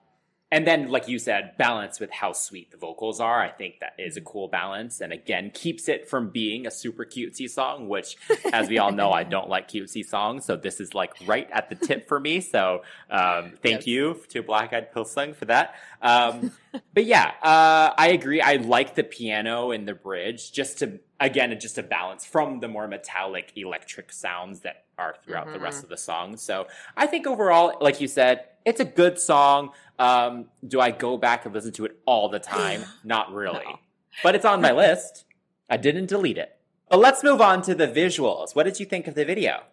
And then, like you said, balance with how sweet the vocals are. I think that is a cool balance. And again, keeps it from being a super cutesy song, which, as we all know, I don't like cutesy songs. So this is like right at the tip for me. So um, thank Yes. you to Black Eyed Pilsung for that. Um, but yeah, uh, I agree. I like the piano in the bridge just to, again, just a balance from the more metallic electric sounds that are throughout the rest of the song. So I think overall, like you said, it's a good song. Um, do I go back and listen to it all the time? Not really. No. But it's on my list. I didn't delete it. But let's move on to the visuals. What did you think of the video?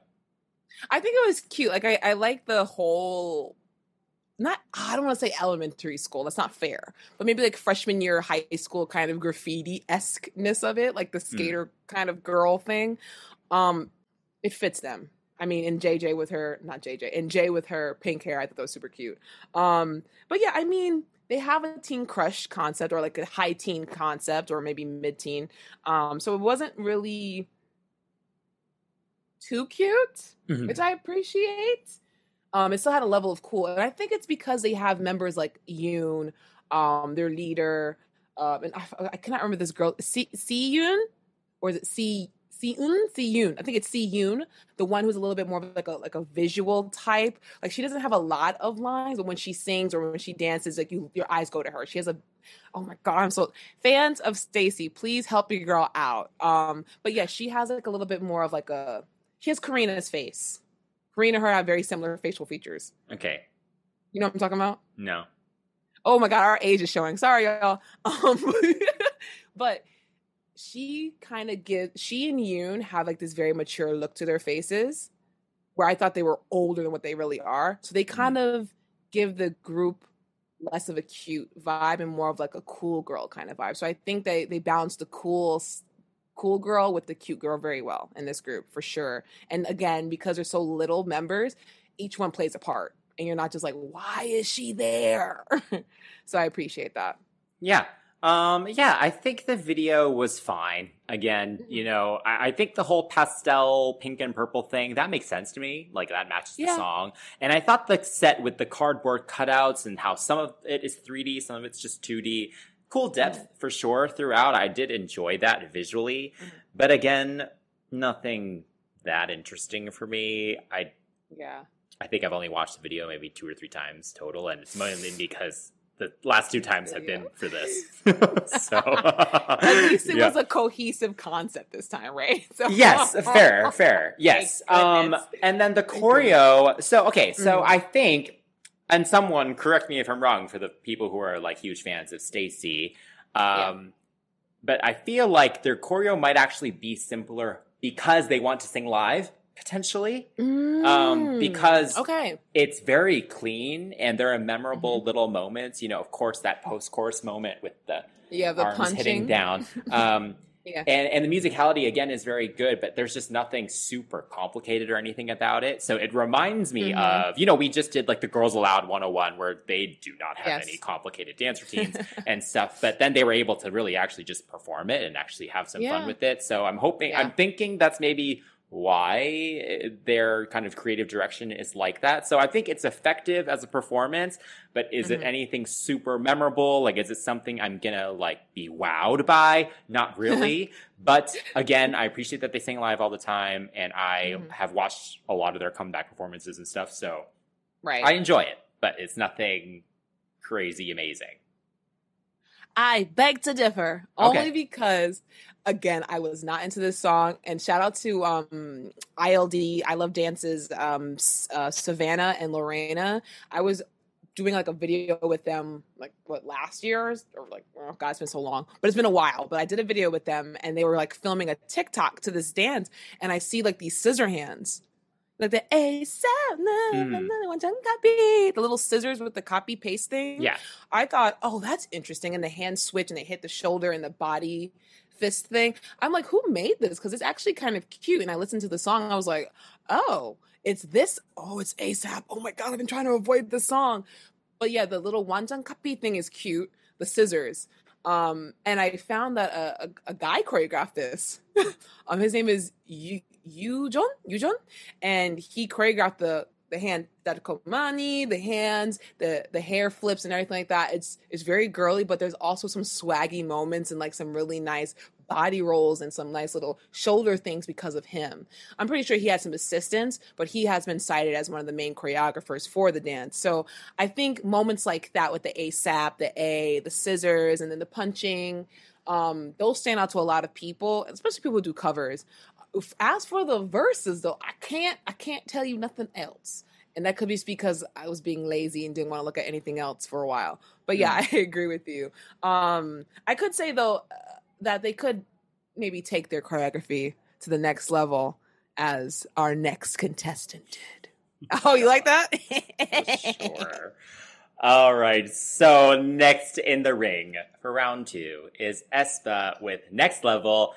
I think it was cute. Like I, I like the whole not I don't want to say elementary school, that's not fair. But maybe like freshman year high school kind of graffiti esque-ness of it, like the skater kind of girl thing. Um, it fits them. I mean, and JJ with her, not JJ, and Jay with her pink hair, I thought that was super cute. Um, but yeah, I mean, they have a teen crush concept or like a high teen concept or maybe mid teen. Um, so it wasn't really too cute, Mhm. which I appreciate. Um, it still had a level of cool, and I think it's because they have members like Yoon, um, their leader, um, and I, I cannot remember this girl, Si Yoon, or is it Si Si Yoon? Si Yoon. I think it's Si Yoon, the one who's a little bit more of like a like a visual type. Like she doesn't have a lot of lines, but when she sings or when she dances, like you, your eyes go to her. She has a Oh my god, I'm so fans of STAYC, please help your girl out. Um, but yeah, she has like a little bit more of like a she has Karina's face. Karina and her have very similar facial features. Okay. You know what I'm talking about? No. Oh my god, our age is showing. Sorry, y'all. Um, but she kind of gives she and Yoon have like this very mature look to their faces, where I thought they were older than what they really are. So they kind of give the group less of a cute vibe and more of like a cool girl kind of vibe. So I think they they balance the cool cool girl with the cute girl very well in this group for sure. And again, because there's so little members, each one plays a part. And you're not just like, why is she there? so I appreciate that. Yeah. Um, yeah, I think the video was fine. Again, Mm-hmm. you know, I, I think the whole pastel pink and purple thing, that makes sense to me. Like that matches the song. And I thought the set with the cardboard cutouts and how some of it is 3D, some of it's just 2D. Cool depth for sure throughout. I did enjoy that visually. Mhm. But again, nothing that interesting for me. I Yeah. I think I've only watched the video maybe two or three times total, and it's mainly because the last two times have been for this. so At least it yeah. was a cohesive concept this time, right? So yes, fair, fair. Yes. Um, and then the choreo. So okay, so Mhm. I think, and someone correct me if I'm wrong for the people who are like huge fans of STAYC. Um, but I feel like their choreo might actually be simpler because they want to sing live potentially. Um, Mm, because okay, it's very clean and there are memorable Mm-hmm. little moments. You know, of course, that post chorus moment with the, yeah, the arms punching hitting down. Um, Yeah. and, and the musicality again is very good, but there's just nothing super complicated or anything about it. So it reminds me Mhm. of, you know, we just did like the Girls Aloud 101 where they do not have Yes. any complicated dance routines and stuff, but then they were able to really actually just perform it and actually have some fun with it. So I'm hoping, Yeah. I'm thinking that's maybe why their kind of creative direction is like that. So I think it's effective as a performance, but is it Mhm. anything super memorable? Like, is it something I'm gonna like be wowed by? Not really. but again, I appreciate that they sing live all the time, and I Mhm. have watched a lot of their comeback performances and stuff. So right. I enjoy it, but it's nothing crazy amazing. I beg to differ, Okay. only because, again, I was not into this song. And shout out to um, ILD, I Love Dances, um, uh, Savannah and Lorena. I was doing like a video with them, like what last year or like oh god, it's been so long, but it's been a while. But I did a video with them, and they were like filming a TikTok to this dance, and I see like these scissor hands. Like the A seven, Mm. copy, the little scissors with the copy paste thing. Yeah. I thought, oh, that's interesting. And the hands switch and they hit the shoulder and the body fist thing. I'm like, who made this? Because it's actually kind of cute. And I listened to the song. I was like, oh, it's this. Oh, it's ASAP. Oh my God, I've been trying to avoid the song. But yeah, the little wanjan kapi thing is cute. The scissors. Um, and I found that a, a, a guy choreographed this. um, his name is Yu Yujon, Yujon, and he choreographed the the hand that komani, the hands, the the hair flips and everything like that. It's it's very girly, but there's also some swaggy moments and like some really nice body rolls and some nice little shoulder things because of him. I'm pretty sure he had some assistance, but he has been cited as one of the main choreographers for the dance. So I think moments like that with the ASAP, the A, the scissors, and then the punching, um, those stand out to a lot of people, especially people who do covers. As for the verses, though, I can't I can't tell you nothing else. And that could be because I was being lazy and didn't want to look at anything else for a while. But yeah, I agree with you. Um, I could say though that they could maybe take their choreography to the next level as our next contestant did. Oh, you like that? sure. All right. So next in the ring for round two is aespa with Next Level,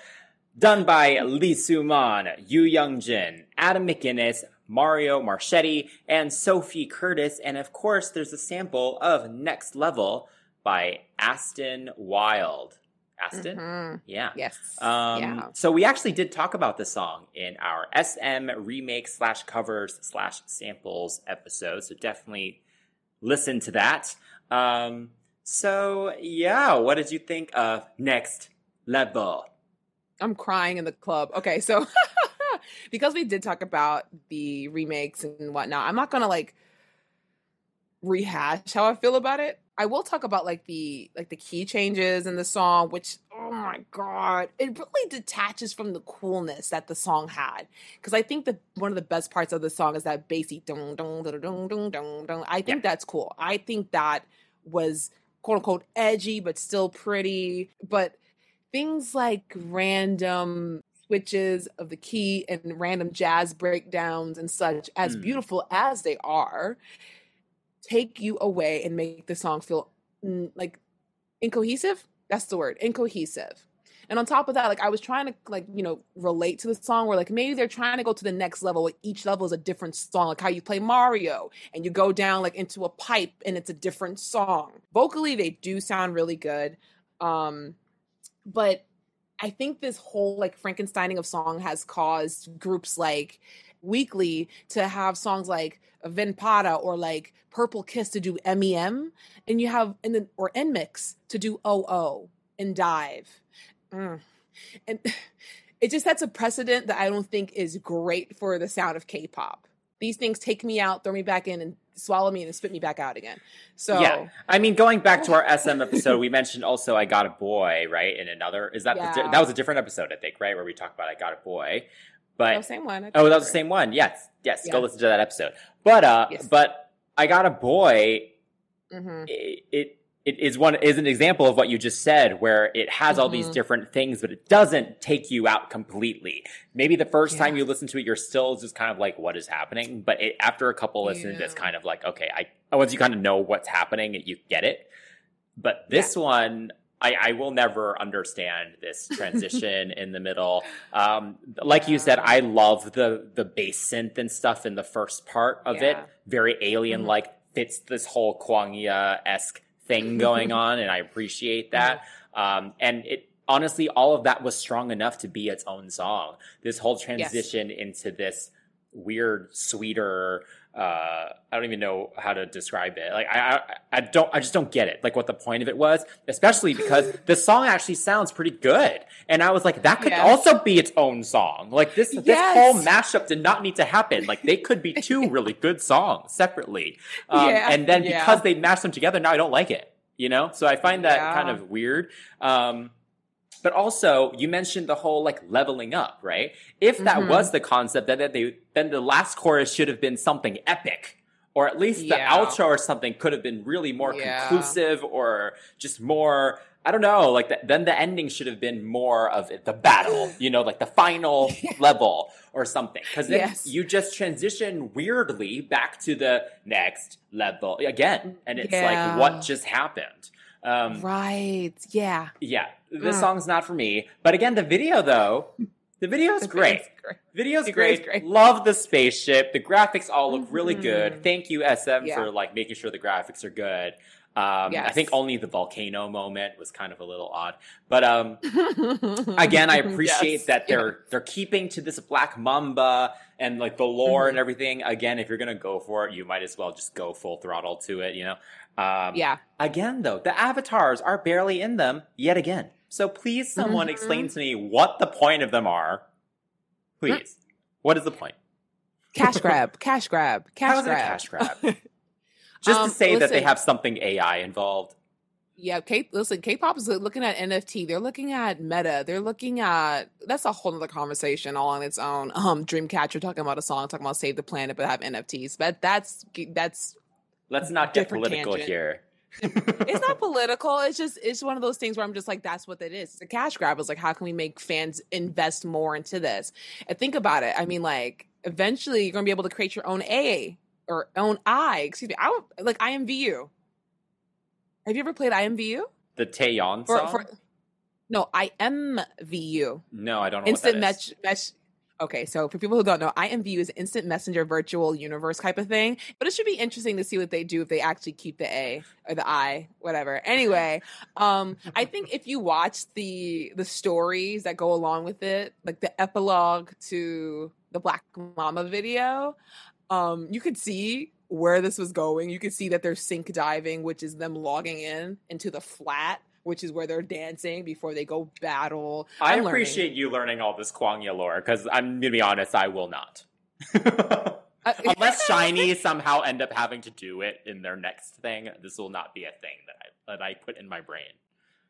done by Lee Soo-man, Yu Young-jin, Adam McInnes, Mario Marchetti, and Sophie Curtis. And of course, there's a sample of Next Level by A$ton Wyld. Aston. Mhm. Yeah. Yes. Um, yeah. So we actually did talk about this song in our SM remake slash covers slash samples episode. So definitely listen to that. Um, so yeah, what did you think of Next Level? I'm crying in the club. Okay, so because we did talk about the remakes and whatnot, I'm not gonna like rehash how I feel about it. I will talk about like the like the key changes in the song, which oh my god, it really detaches from the coolness that the song had. Because I think that one of the best parts of the song is that bassy dun dun dun dun dun dun. I think that's cool. I think that was quote unquote edgy, but still pretty. But things like random switches of the key and random jazz breakdowns and such, as Mm. beautiful as they are, take you away and make the song feel like incohesive. That's the word, incohesive. And on top of that, like I was trying to like, you know, relate to the song where like maybe they're trying to go to the next level. Each level is a different song, like how you play Mario and you go down like into a pipe and it's a different song. Vocally, they do sound really good. Um, but I think this whole like Frankensteining of song has caused groups like Weekly to have songs like Ven para or like Purple Kiss to do MEM, and you have and then or NMix to do OO and Dive, Mm. and it just sets a precedent that I don't think is great for the sound of K-pop. These things take me out, throw me back in, and swallow me and spit me back out again. So Yeah, I mean, going back to our SM episode, we mentioned also "I Got a Boy," right? In another, is that the that was a different episode, I think, right, where we talked about "I Got a Boy," but no, same one. Oh, that was the same one. Yes, yes. Go listen to that episode. But uh, Yes. but I got a boy. Mhm. It, it it is one is an example of what you just said, where it has all these Mhm. different things, but it doesn't take you out completely. Maybe the first time you listen to it, you're still just kind of like, "What is happening?" But it, after a couple listens, it's kind of like, "Okay, I once you kind of know what's happening, you get it." But this one. I, I will never understand this transition in the middle. Um, like you said, I love the the bass synth and stuff in the first part of it. Yeah. Mm-hmm. Very alien like, fits this whole Kwangya esque thing going on, and I appreciate that. Um, and it honestly, all of that was strong enough to be its own song. This whole transition into this weird, sweeter. Uh, I don't even know how to describe it. Like I, I, I don't, I just don't get it. Like what the point of it was, especially because the song actually sounds pretty good, and I was like, that could Yeah. also be its own song. Like this, this whole mashup did not need to happen. Like they could be two really good songs separately, um, Yeah, and then yeah. because they mashed them together, now I don't like it. You know, so I find that kind of weird. Um, but also, you mentioned the whole like leveling up, right? If that Mhm. was the concept, then that they then the last chorus should have been something epic, or at least the Yeah. outro or something could have been really more Yeah. conclusive, or just more. I don't know. Like the, then the ending should have been more of it, the battle, you know, like the final level or something. Because Yes. you just transition weirdly back to the next level again, and it's like what just happened. Um, Right. Yeah. yeah, this Mm. song's not for me. But again, the video though, the video is great. video's great. Video's The great. great. Love the spaceship. The graphics all look really good. Thank you SM Yeah. for like making sure the graphics are good. Um, I think only the volcano moment was kind of a little odd, but um, again, I appreciate Yes. that they're they're keeping to this Black Mamba and like the lore Mm-hmm. and everything. Again, if you're gonna go for it, you might as well just go full throttle to it. You know. Um, Yeah. Again, though, the avatars are barely in them yet again. So please, someone Mhm. explain to me what the point of them are. Please. What is the point? Cash grab. Cash grab. Cash How is it grab. cash grab? Just Um, to say that they have something AI involved. Yeah, K listen, K-pop is looking at NFT. They're looking at meta. They're looking at that's a whole other conversation all on its own. Um, Dreamcatcher talking about a song, talking about save the planet, but have NFTs. But that's that's Let's not get political tangent. here. It's not political. It's just it's one of those things where I'm just like, that's what it is. It's a cash grab. It's like, how can we make fans invest more into this? And think about it. I mean, like, eventually you're gonna be able to create your own A or own I. Excuse me. I would- like IMVU. Have you ever played IMVU? The Taeyeon For, song? for no, IMVU. no, I don't know Instant what that is. mesh mesh. Okay, so for people who don't know, IMVU is instant messenger virtual universe type of thing. But it should be interesting to see what they do if they actually keep the A or the I, whatever. Anyway, um, I think if you watch the the stories that go along with it, like the epilogue to the Black Mamba video, um, you could see where this was going. You could see that they're sink diving, which is them logging in into the flat which is where they're dancing before they go battle. I I'm learning. appreciate you learning all this Kwangya lore because I'm gonna be honest, I will not. Uh, Unless SHINee somehow end up having to do it in their next thing, this will not be a thing that I that I put in my brain.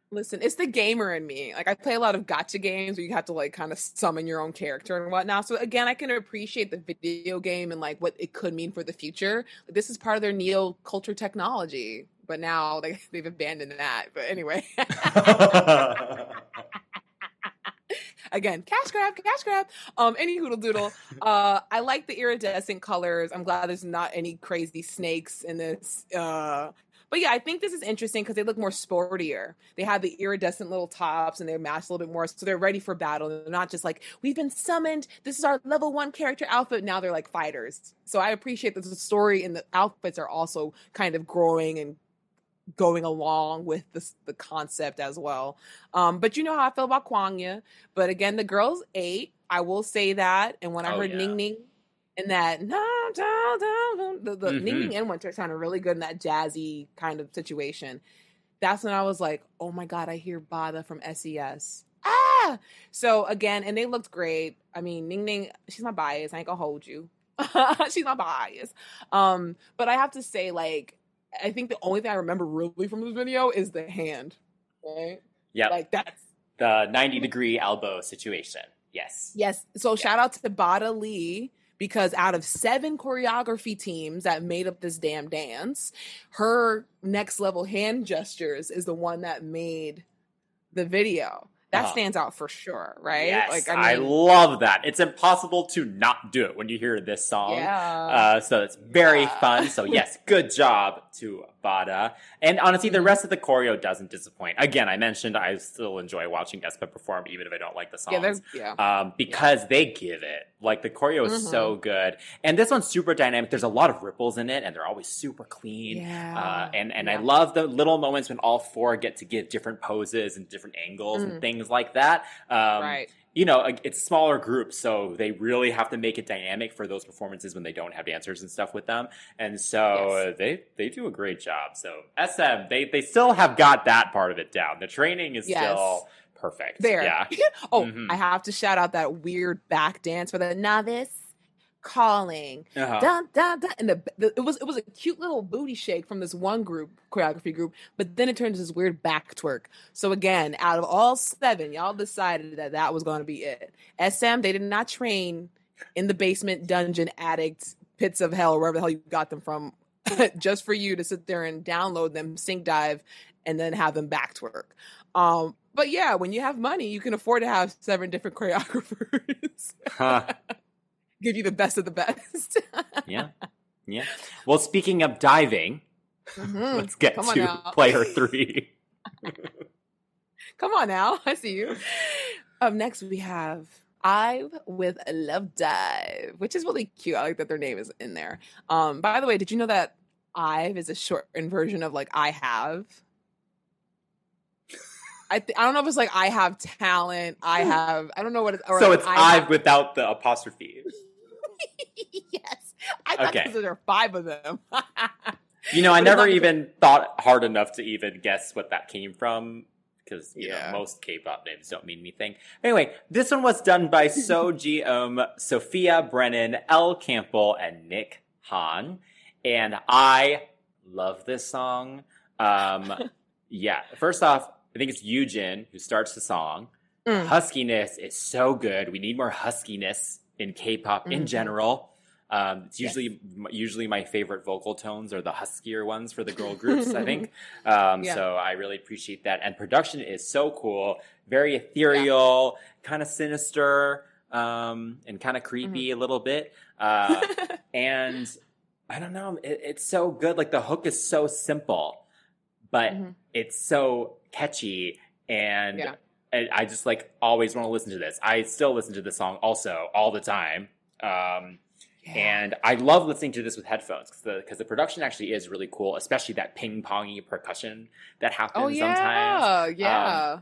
Listen, it's the gamer in me. Like I play a lot of gacha games where you have to like kind of summon your own character and whatnot. So again, I can appreciate the video game and like what it could mean for the future. This is part of their neo culture technology, but now they they've abandoned that. But anyway, again, cash grab, cash grab. Um, any hoodle doodle. Uh, I like the iridescent colors. I'm glad there's not any crazy snakes in this. Uh, but yeah, I think this is interesting because they look more sportier. They have the iridescent little tops and they're matched a little bit more, so they're ready for battle. They're not just like we've been summoned. This is our level one character outfit. Now they're like fighters. So I appreciate that the story and the outfits are also kind of growing and going along with the the concept as well. Um, but you know how I feel about Kwangya. But again, the girls ate. I will say that. And when I Oh, heard yeah. Ning Ning and that the, the Ning Mhm. Ning and Winter sounded really good in that jazzy kind of situation. That's when I was like, oh my god, I hear Bada from SES. Ah! So again, and they looked great. I mean, Ning Ning, she's my bias. I ain't gonna hold you. she's my bias. Um, but I have to say, like, I think the only thing I remember really from this video is the hand. Right? Yeah, Like that's the 90 degree elbow situation. Yes. yes. So shout out to Bada Lee because out of seven choreography teams that made up this damn dance, her next level hand gestures is the one that made the video. That Uh-huh. stands out for sure, right? Yes, like I, mean, love that. It's impossible to not do it when you hear this song. yeah. Uh, so it's very Yeah. fun. So yes, good job to Bada. And honestly, the rest of the choreo doesn't disappoint. Again, I mentioned I still enjoy watching aespa perform, even if I don't like the songs. yeah, yeah. um, because they give it. Like the choreo is Mm-hmm. so good, and this one's super dynamic. There's a lot of ripples in it, and they're always super clean. Yeah. Uh, and and I love the little moments when all four get to give different poses and different angles Mm. and things like that. Um, right. You know, it's smaller groups, so they really have to make it dynamic for those performances when they don't have dancers and stuff with them. And so Yes. uh, they they do a great job. So SM, they they still have got that part of it down. The training is Yes. still perfect. There. Yeah. oh, Mhm. I have to shout out that weird back dance for the naevis calling. Uh-huh. Dun, dun, dun. And the, the it was it was a cute little booty shake from this one group choreography group, but then it turned into this weird back twerk. So again, out of all seven, y'all decided that that was going to be it. SM, they did not train in the basement, dungeon, attic, pits of hell, wherever the hell you got them from, just for you to sit there and download them, sync dive, and then have them back twerk. Um, but yeah, when you have money, you can afford to have seven different choreographers. Huh. Give you the best of the best. Yeah. Yeah. Well, speaking of diving, Mhm. let's get Come to player three. Come on now. I see you. Up next, we have Ive with a Love Dive, which is really cute. I like that their name is in there. Um, by the way, did you know that Ive is a shortened version of like I have? I, th- I don't know if it's like I have talent. I have. I don't know what it's. or so like, it's I've have- without the apostrophe. yes. I thought Okay. there were five of them. You know, I never not because- even thought hard enough to even guess what that came from because you Yeah. know most K-pop names don't mean anything. Anyway, this one was done by So Ji Um, Sophia Brennan, Elle Campbell, and Nick Han, and I love this song. Um, yeah, first off, I think it's Yujin who starts the song. Mm. Huskiness is so good. We need more huskiness in K-pop in Mhm. general. Um, it's Yes. usually usually my favorite vocal tones are the huskier ones for the girl groups. I think um, Yeah. so. I really appreciate that, and production is so cool, very ethereal, kind of sinister, um, and kind of creepy Mm-hmm. a little bit. Uh, and I don't know, it, it's so good. Like the hook is so simple, but Mhm. it's so catchy and Yeah. And I just like always want to listen to this. I still listen to this song also all the time. Um, and I love listening to this with headphones because the, the production actually is really cool, especially that ping pongy percussion that happens oh yeah, sometimes. Um, yeah.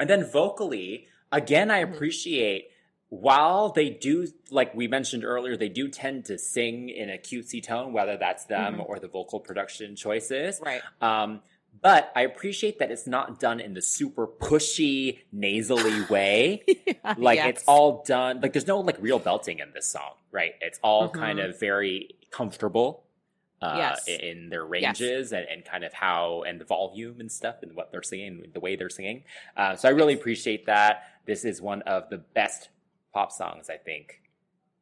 And then vocally, again, I Mhm. appreciate while they do, like we mentioned earlier, they do tend to sing in a cutesy tone, whether that's them Mhm. or the vocal production choices. right. Um, but I appreciate that it's not done in the super pushy, nasally way. Like Yes. it's all done, like there's no like real belting in this song, right? It's all Mhm. kind of very comfortable. Uh, Yes. in- their Yes. ranges and, and kind of how and the volume and stuff and what they're singing, the way they're singing. Uh, so I really appreciate that. This is one of the best pop songs I think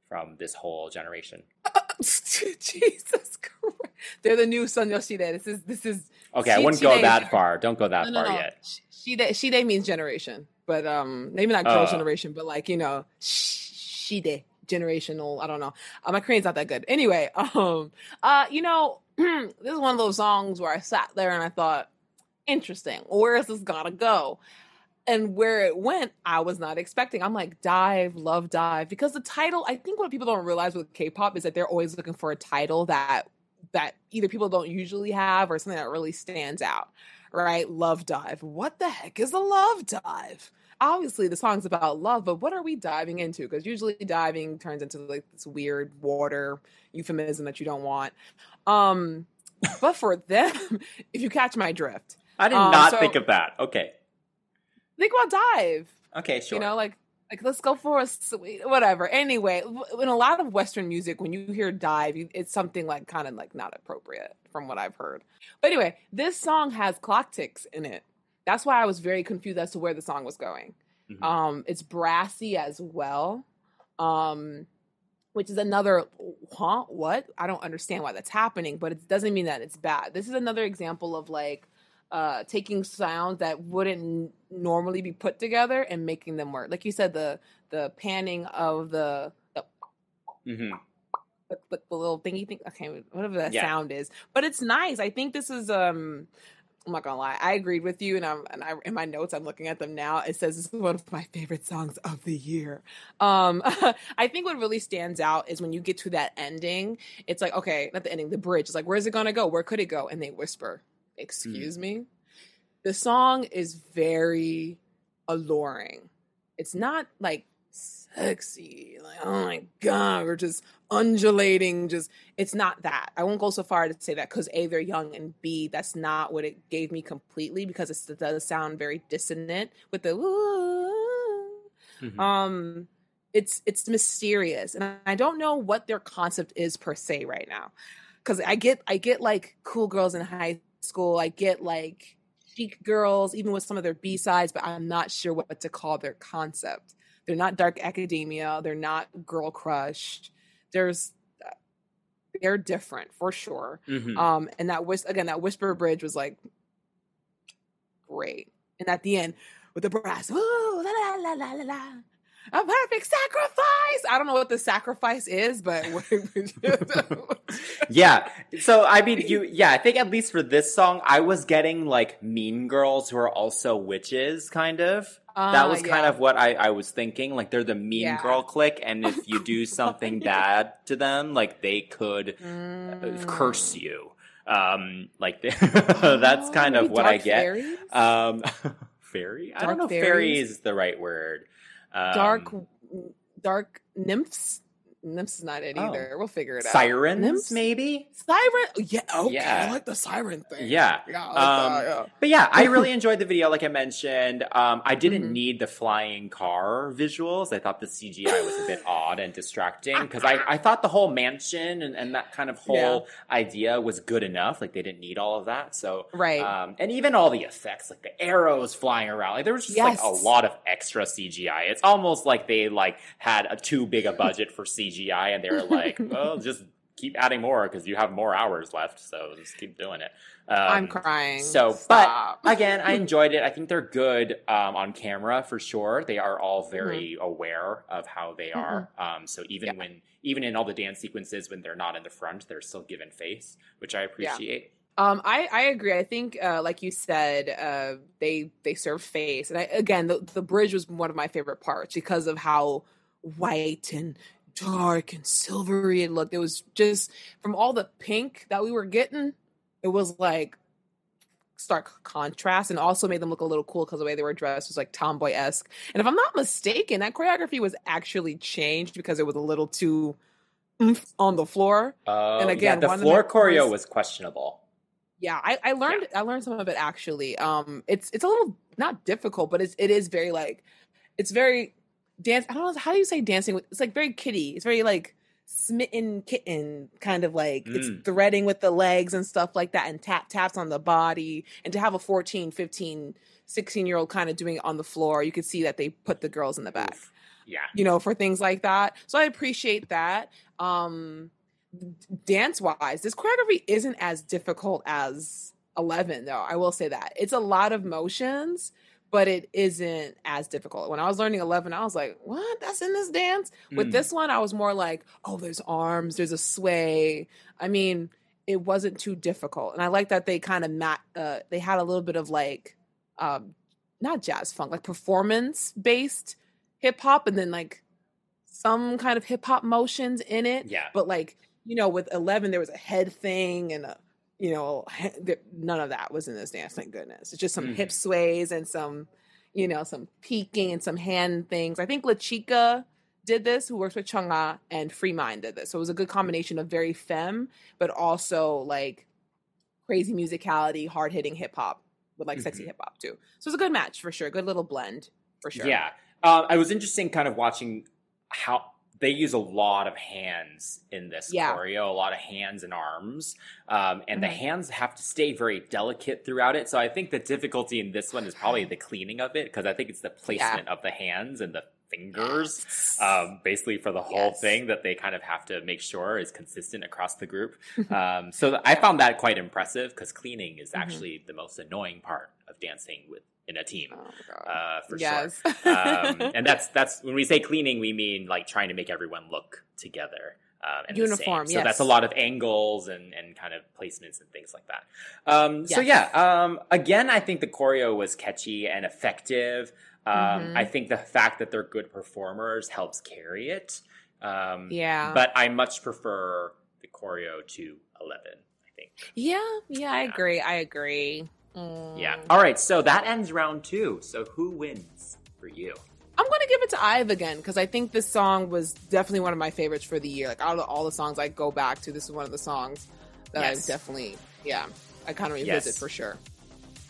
from this whole generation. Jesus Christ. They're the new Sonyeo Sidae. This is this is Okay, I wouldn't go that far. Don't go that no, no, far no. yet. Shide Shide means generation, but um maybe not girl Uh. generation, but like you know Shide generational. I don't know. Uh, my Korean's not that good. Anyway, um uh you know this is one of those songs where I sat there and I thought, interesting. Where is this gotta go? And where it went, I was not expecting. I'm like, dive, love dive. Because the title, I think what people don't realize with K-pop is that they're always looking for a title that that either people don't usually have or something that really stands out. Right? Love dive. What the heck is a love dive? Obviously the song's about love, but what are we diving into? Because usually diving turns into like this weird water euphemism that you don't want. Um, but for them, if you catch my drift, I did Um, not so- think of that. Okay. think about dive. Okay, sure. You know, like like let's go for a sweet whatever. Anyway, in a lot of Western music, when you hear dive, you, it's something like kind of like not appropriate from what I've heard. But anyway, this song has clock ticks in it. That's why I was very confused as to where the song was going. Mhm. Um, it's brassy as well. Um, which is another huh what i don't understand why that's happening but it doesn't mean that it's bad this is another example of like uh taking sounds that wouldn't normally be put together and making them work like you said the the panning of the the, Mhm. the, the, the little thingy thing okay whatever that Yeah. sound is but it's nice i think this is um I'm not gonna lie. I agreed with you, and I'm and I in my notes I'm looking at them now. It says this is one of my favorite songs of the year. Um, I think what really stands out is when you get to that ending. It's like okay, not the ending, the bridge. It's like where's it gonna go? Where could it go? And they whisper, "Excuse me." The song is very alluring. It's not like sexy, like oh my god, we're just undulating. Just it's not that. I won't go so far to say that because a they're young and b that's not what it gave me completely because it does sound very dissonant with the. "Ooh." Mhm. Um, it's it's mysterious, and I- I don't know what their concept is per se right now. Because I get I get like cool girls in high school. I get like chic girls, even with some of their B sides, but I'm not sure what to call their concept. They're not dark academia. They're not girl crushed. There's they're different for sure. Mhm. Um, and that whis- again, that whisper bridge was like great. And at the end, with the brass, la la la la la la, a perfect sacrifice. I don't know what the sacrifice is, but yeah. So I mean, you. Yeah, I think at least for this song, I was getting like mean girls who are also witches, kind of. that Uh, was kind of what I, I was thinking. Like they're the mean Yeah. girl clique, and if you do something bad to them, like they could uh, Mm. curse you. Um, like that's kind Oh, of what I get. fairies? Um, fairy? I don't know if fairies? fairies is the right word. Um, dark, dark nymphs. Nymphs is not it Oh. either. We'll figure it out. sirens, Nymphs? maybe. Siren. Yeah. Okay. Yeah. I like the siren thing. Yeah. Yeah. Like Um, that, yeah. But yeah, I really enjoyed the video, like I mentioned. Um, I didn't Mhm. need the flying car visuals. I thought the CGI was a bit odd and distracting because I, I thought the whole mansion and, and that kind of whole idea was good enough. Like they didn't need all of that. So Right. um, and even all the effects, like the arrows flying around, like there was just like a lot of extra CGI. It's almost like they like had a too big a budget for CGI, and they were like, "Well, just keep adding more because you have more hours left, so just keep doing it." Um, I'm crying. So, Stop. but again, I enjoyed it. I think they're good um, on camera for sure. They are all very aware of how they are. Um, so even Mm-hmm. Yeah. when even in all the dance sequences when they're not in the front, they're still given face, which I appreciate. Um, I, I agree. I think, uh, like you said, uh, they they serve face, and I, again, the, the bridge was one of my favorite parts because of how white and dark and silvery it looked. It was just from all the pink that we were getting, it was like stark contrast, and also made them look a little cool because the way they were dressed was like tomboy esque. And if I'm not mistaken, that choreography was actually changed because it was a little too on the floor. Uh, And again, yeah, the floor choreo first- was questionable. Yeah, I, I learned I learned some of it actually. Um, it's it's a little not difficult, but it's it is very like it's very dance. I don't know how do you say dancing. with It's like very kitty. It's very like smitten kitten kind of like Mm. it's threading with the legs and stuff like that and tap taps on the body and to have a 14 15 16 year old kind of doing it on the floor you could see that they put the girls in the back Yeah. you know, for things like that. So I appreciate that. Um dance wise, this choreography isn't as difficult as 11 though. I will say that. It's a lot of motions, but it isn't as difficult. When I was learning 11, I was like, "What? That's in this dance?" With Mm. this one, I was more like, "Oh, there's arms, there's a sway." I mean, it wasn't too difficult. And I like that they kind of mat uh they had a little bit of like um not jazz funk, like performance based hip hop and then like some kind of hip hop motions in it. Yeah. But like, you know, with 11, there was a head thing and a, you know, none of that was in this dance. Thank goodness. It's just some hip Mhm. sways and some, you know, some peeking and some hand things. I think La Chica did this, who works with Chunga, and Free Mind did this. So it was a good combination of very femme, but also like crazy musicality, hard hitting hip hop with like sexy Mhm. hip hop too. So it was a good match for sure. Good little blend for sure. Yeah. Um, I was interesting kind of watching how they use a lot of hands in this Yeah. choreo, a lot of hands and arms. Um, and the Mhm. hands have to stay very delicate throughout it. So I think the difficulty in this one is probably the cleaning of it because I think it's the placement of the hands and the fingers. Um, basically, for the whole Yes. thing, that they kind of have to make sure is consistent across the group. Um, so I found that quite impressive because cleaning is Mhm. actually the most annoying part of dancing with in a team Oh uh, for yes. sure. Um, and that's that's when we say cleaning, we mean like trying to make everyone look together. Um, and. Uniform, So that's a lot of angles and, and kind of placements and things like that. Um, So yeah, um, again, I think the choreo was catchy and effective. Um, Mhm. I think the fact that they're good performers helps carry it. Um, yeah. But I much prefer the choreo to Eleven. I think. yeah, yeah, I agree. I agree. Yeah. Mm. All right. So that ends round two. So who wins for you? I'm gonna give it to Ive again because I think this song was definitely one of my favorites for the year. Like out of all the songs I go back to, this is one of the songs that Yes. I definitely, yeah, I kind of revisit Yes. for sure.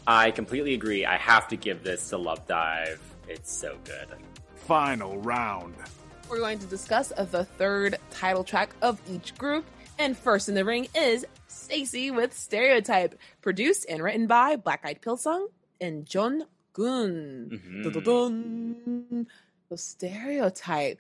I completely agree. I have to give this to Love Dive. It's so good. Final round. We're going to discuss the third title track of each group, and first in the ring is STAYC with Stereotype, produced and written by Black Eyed Pilsung and Jeon Goon. Mhm. The Stereotype.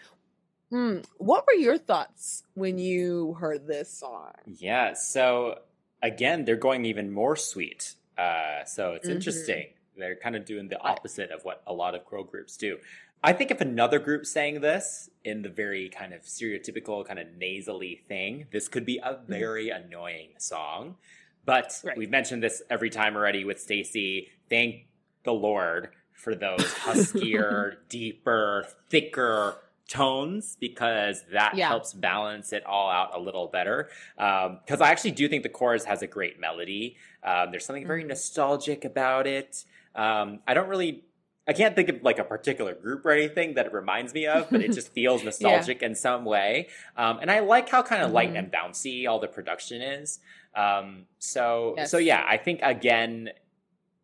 Hmm. What were your thoughts when you heard this song? Yeah. So again, they're going even more sweet. Uh, so it's Mhm. interesting. They're kind of doing the opposite of what a lot of girl groups do. I think if another group sang this in the very kind of stereotypical, kind of nasally thing, this could be a very annoying song. But Mm-hmm. Right. we've mentioned this every time already with STAYC. Thank the Lord for those huskier, deeper, thicker tones because that Yeah. helps balance it all out a little better. Because I actually do think the chorus has a great melody. Um, there's something very Mhm. nostalgic about it. Um, I don't really. I can't think of like a particular group or anything that it reminds me of, but it just feels nostalgic in some way. Um, and I like how kind of light Mhm. and bouncy all the production is. Um, so Yes. so yeah, I think again,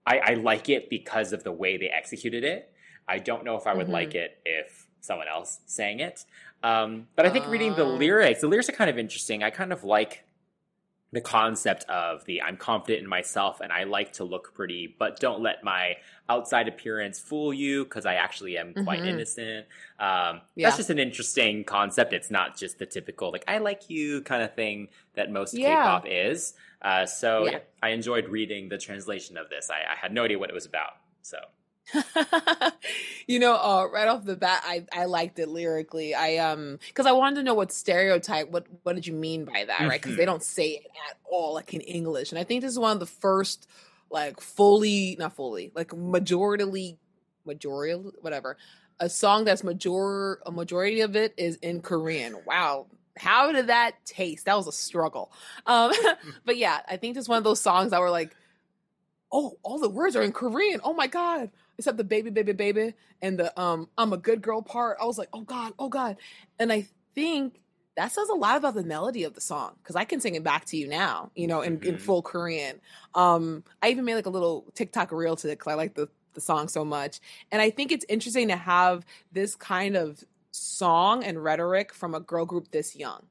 I, I like it because of the way they executed it. I don't know if I would Mhm. like it if someone else sang it. Um, but I think reading the Ah. lyrics, the lyrics are kind of interesting. I kind of like the concept of the I'm confident in myself and I like to look pretty, but don't let my outside appearance fool you because I actually am quite Mhm. innocent. Um, Yeah. That's just an interesting concept. It's not just the typical like I like you kind of thing that most Yeah. K-pop is. Uh, so yeah, I enjoyed reading the translation of this. I, I had no idea what it was about. So you know, uh, right off the bat, I, I liked it lyrically. I um, because I wanted to know what stereotype. What what did you mean by that, right? Because they don't say it at all, like in English. And I think this is one of the first, like fully, not fully, like majority, majority, whatever, a song that's major, a majority of it is in Korean. Wow. How did that taste? That was a struggle. Um, but yeah, I think it's one of those songs that were like, oh, all the words are in Korean. Oh my god! Except the baby, baby, baby, and the um, I'm a good girl part. I was like, oh god, oh god, and I think that says a lot about the melody of the song because I can sing it back to you now, you know, in, in Mhm. full Korean. Um, I even made like a little TikTok reel to it because I like the the song so much, and I think it's interesting to have this kind of song and rhetoric from a girl group this young,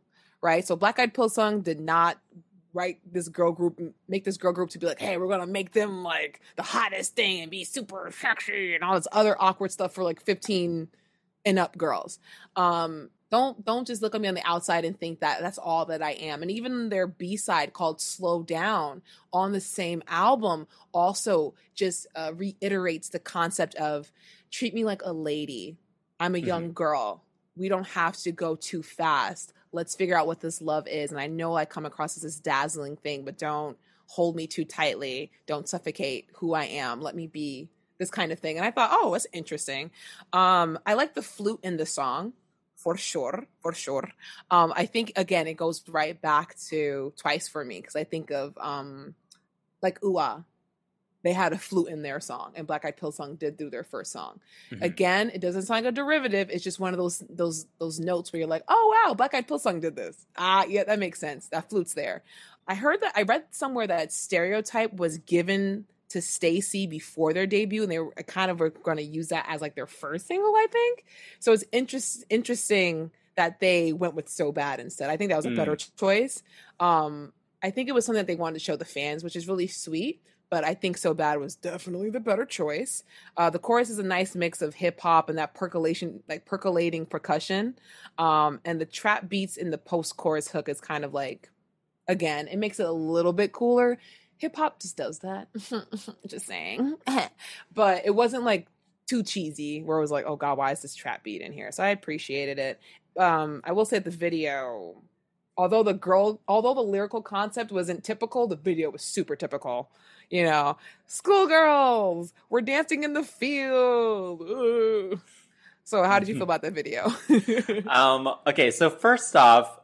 right? So Black Eyed Pilsung did not write this girl group make this girl group to be like hey we're gonna make them like the hottest thing and be super sexy and all this other awkward stuff for like 15 and up girls. Um don't don't just look at me on the outside and think that that's all that i am. And even their b-side called slow down on the same album also just uh, reiterates the concept of treat me like a lady. I'm a Mhm. young girl. We don't have to go too fast let's figure out what this love is. And i know i come across as this dazzling thing but don't hold me too tightly. Don't suffocate who i am. Let me be this kind of thing. And i thought oh that's interesting. Um i like the flute in the song for sure for sure. Um i think again it goes right back to twice for me because i think of um like ua they had a flute in their song and Black Eyed Pilsung did do their first song. Mhm. again it doesn't sound like a derivative it's just one of those those those notes where you're like oh wow Black Eyed Pilsung did this. Ah yeah that makes sense that flute's there. I heard that i read somewhere that stereotype was given to STAYC before their debut and they were kind of were going to use that as like their first single i think. So it's interest, interesting that they went with so bad instead. I think that was a better choice. Um i think it was something that they wanted to show the fans which is really sweet but I think So Bad was definitely the better choice. Uh, the chorus is a nice mix of hip hop and that percolation, like percolating percussion. Um, and the trap beats in the post chorus hook is kind of like, again, it makes it a little bit cooler. Hip hop just does that. just saying. but it wasn't like too cheesy where it was like, oh God, why is this trap beat in here? So I appreciated it. Um, I will say the video, although the girl, although the lyrical concept wasn't typical, the video was super typical you know, schoolgirls, we're dancing in the field. Ooh. So, how did you feel about that video? um, okay, so first off,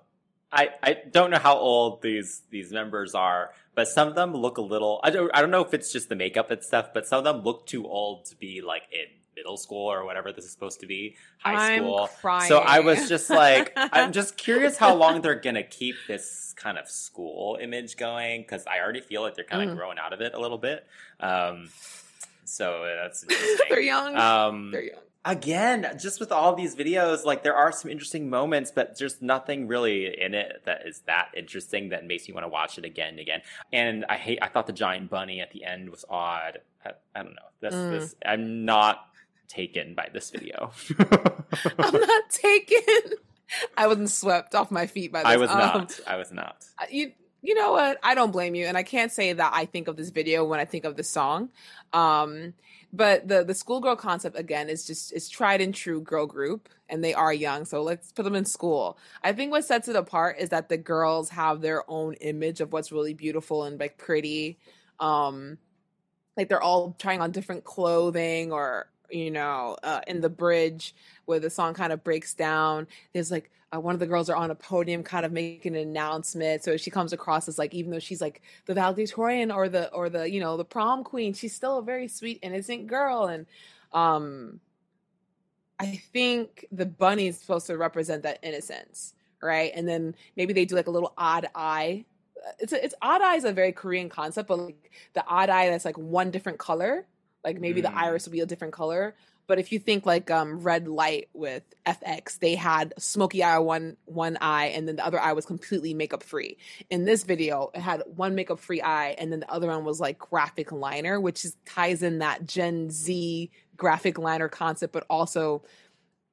I, I don't know how old these these members are, but some of them look a little. I don't I don't know if it's just the makeup and stuff, but some of them look too old to be like in middle school or whatever this is supposed to be, high I'm school. crying. So I was just like, I'm just curious how long they're gonna keep this kind of school image going because I already feel like they're kind of Mm. growing out of it a little bit. Um, so that's. They're young. Um, They're young. again, just with all these videos, like there are some interesting moments, but there's nothing really in it that is that interesting that makes me want to watch it again and again. And I hate. I thought the giant bunny at the end was odd. I, I don't know. This, Mm. this. I'm not taken by this video. I'm not taken. I wasn't swept off my feet by this. I was Um, not. I was not. Uh, you you know what i don't blame you and i can't say that i think of this video when i think of the song um but the the schoolgirl concept again is just is tried and true girl group and they are young so let's put them in school i think what sets it apart is that the girls have their own image of what's really beautiful and like pretty um like they're all trying on different clothing or you know uh, in the bridge where the song kind of breaks down there's like uh, one of the girls are on a podium kind of making an announcement so she comes across as like even though she's like the valedictorian or the or the you know the prom queen she's still a very sweet innocent girl and um i think the bunny is supposed to represent that innocence right? And then maybe they do like a little odd eye it's a, it's odd eye is a very korean concept but like the odd eye that's like one different color like maybe the Mm. iris will be a different color but if you think like um red light with fx they had smoky eye one one eye and then the other eye was completely makeup free in this video it had one makeup free eye and then the other one was like graphic liner which is, ties in that gen z graphic liner concept but also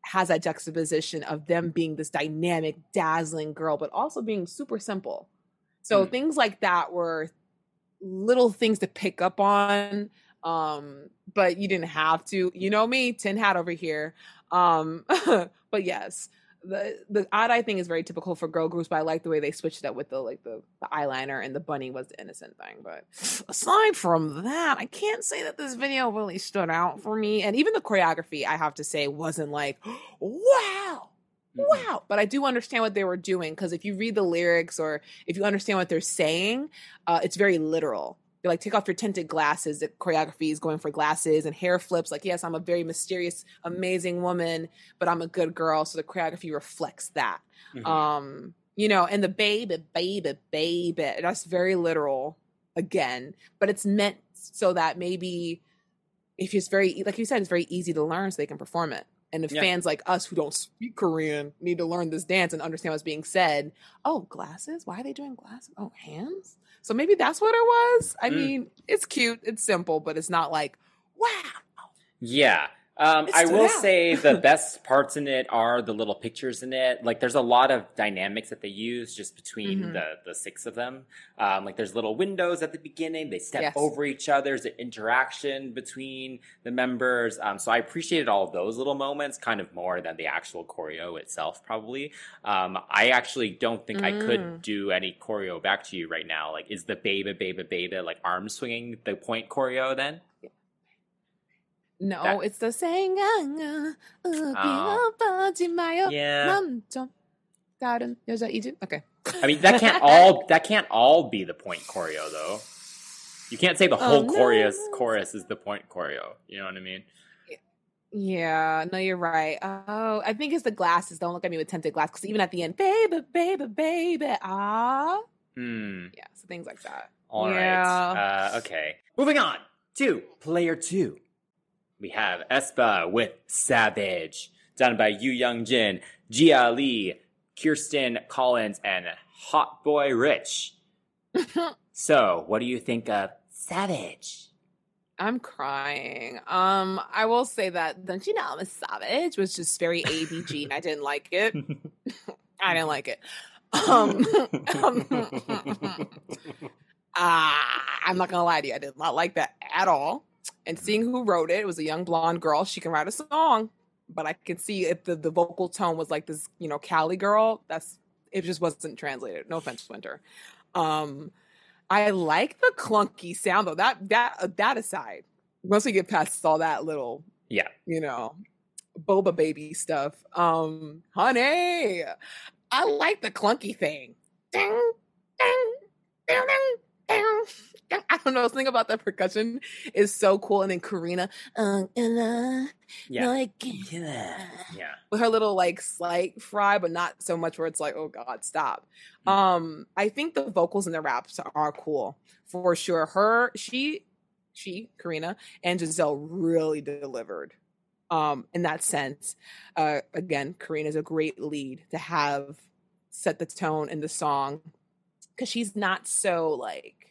has that juxtaposition of them being this dynamic dazzling girl but also being super simple so Mm. things like that were little things to pick up on Um, but you didn't have to. You know me, tin hat over here. Um, but yes, the the odd eye thing is very typical for girl groups, but I like the way they switched it up with the like the, the eyeliner and the bunny was the innocent thing. But aside from that, I can't say that this video really stood out for me. And even the choreography, I have to say, wasn't like, wow. Wow. But I do understand what they were doing because if you read the lyrics or if you understand what they're saying, uh, it's very literal they like take off your tinted glasses. The choreography is going for glasses and hair flips. Like, yes, I'm a very mysterious, amazing woman, but I'm a good girl. So the choreography reflects that. Mm-hmm. Um, you know, and the baby, baby, baby. That's very literal again, but it's meant so that maybe if it's very like you said, it's very easy to learn so they can perform it. And if yeah. fans like us who don't speak Korean need to learn this dance and understand what's being said, oh, glasses? Why are they doing glasses? Oh, hands? So maybe that's what it was. I mm. mean, it's cute, it's simple, but it's not like, wow. Yeah. Um, I will out. say the best parts in it are the little pictures in it. Like, there's a lot of dynamics that they use just between mm-hmm. the the six of them. Um, like, there's little windows at the beginning. They step yes. over each other. There's an interaction between the members. Um, so I appreciated all of those little moments kind of more than the actual choreo itself. Probably. Um, I actually don't think mm. I could mm. do any choreo back to you right now. Like, is the baby, baby, baby like arm swinging the point choreo then? No, that. it's the same. Oh. Okay. I mean that can't all that can't all be the point choreo though. You can't say the oh, whole oh, no. chorus chorus is the point choreo. You know what I mean? Yeah, no, you're right. Oh, I think it's the glasses. Don't look at me with tinted glasses. because even at the end, baby, baby, baby, ah. Hmm. Yeah, so things like that. All yeah. right. Uh, okay. Moving on to player two we have aespa with Savage, done by Yu Young Jin, Gia Lee, Kirsten Collins, and Hot Boy Rich. so, what do you think of Savage? I'm crying. Um, I will say that don't you know I'm a savage was just very ABG and I didn't like it. I didn't like it. Um, um uh, I'm not gonna lie to you, I did not like that at all and seeing who wrote it, it was a young blonde girl. She can write a song, but I can see if the, the vocal tone was like this, you know, Cali girl, that's it just wasn't translated. No offense, Winter. Um, I like the clunky sound though. That that uh, that aside, once we get past all that little, yeah, you know, boba baby stuff. Um, honey, I like the clunky thing. Ding, ding, ding, ding, ding. I don't know. Something about that percussion is so cool. And then Karina, uh, uh, yeah, like, yeah, yeah, with her little like slight fry, but not so much where it's like, oh god, stop. Mm-hmm. Um, I think the vocals and the raps are cool for sure. Her, she, she, Karina, and Giselle really delivered. Um, in that sense, uh, again, Karina is a great lead to have set the tone in the song because she's not so like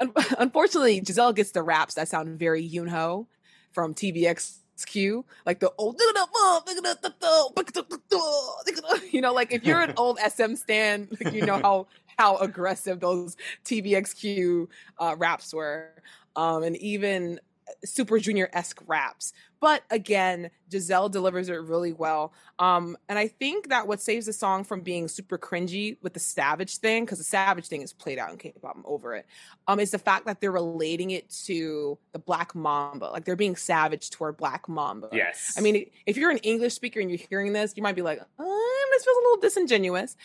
unfortunately, Giselle gets the raps that sound very Yunho from TVXQ, like the old, you know, like if you're an old SM stan, you know how how aggressive those TVXQ uh, raps were, um, and even Super Junior esque raps. But again, Giselle delivers it really well. Um, and I think that what saves the song from being super cringy with the Savage thing, because the Savage thing is played out in K-pop, I'm over it, um, is the fact that they're relating it to the Black Mamba. Like they're being savage toward Black Mamba. Yes. I mean, if you're an English speaker and you're hearing this, you might be like, oh, this feels a little disingenuous.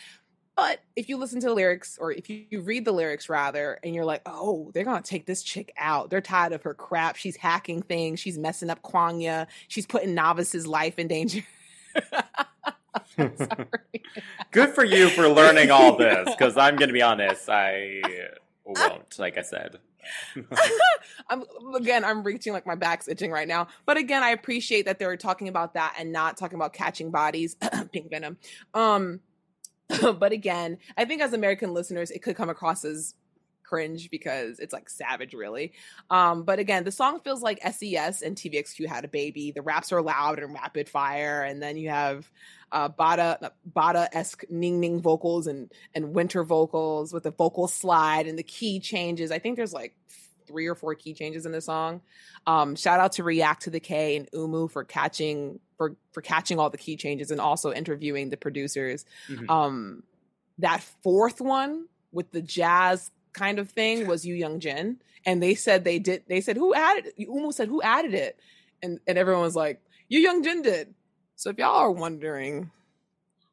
But if you listen to the lyrics, or if you read the lyrics rather, and you're like, oh, they're gonna take this chick out. They're tired of her crap. She's hacking things. She's messing up Kwangya. She's putting naevis's life in danger. Sorry. Good for you for learning all this, because I'm gonna be honest, I won't. Like I said. I'm again, I'm reaching like my back's itching right now. But again, I appreciate that they're talking about that and not talking about catching bodies, pink venom. Um, but again, I think as American listeners, it could come across as cringe because it's like savage, really. Um, but again, the song feels like SES and TVXQ had a baby. The raps are loud and rapid fire, and then you have uh, Bada Bada esque Ning Ning vocals and and Winter vocals with the vocal slide and the key changes. I think there's like three or four key changes in the song. Um, shout out to React to the K and Umu for catching for for catching all the key changes and also interviewing the producers. Mhm. Um, that fourth one with the jazz kind of thing was Yu Young Jin, and they said they did. They said who added? Umu said who added it, and and everyone was like Yu Young Jin did. So if y'all are wondering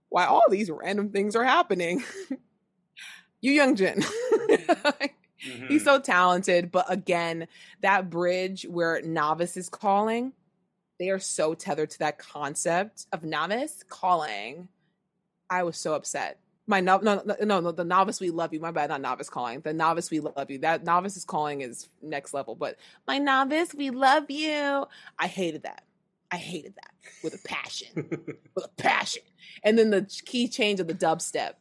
why all these random things are happening, Yu Young Jin. Mhm. He's so talented, but again, that bridge where naevis is calling, they are so tethered to that concept of naevis calling. I was so upset. My no, no, no, no, the naevis we love you. My bad, not naevis calling. The naevis we love you. That naevis is calling is next level. But my naevis, we love you. I hated that. I hated that with a passion, with a passion. And then the key change of the dubstep.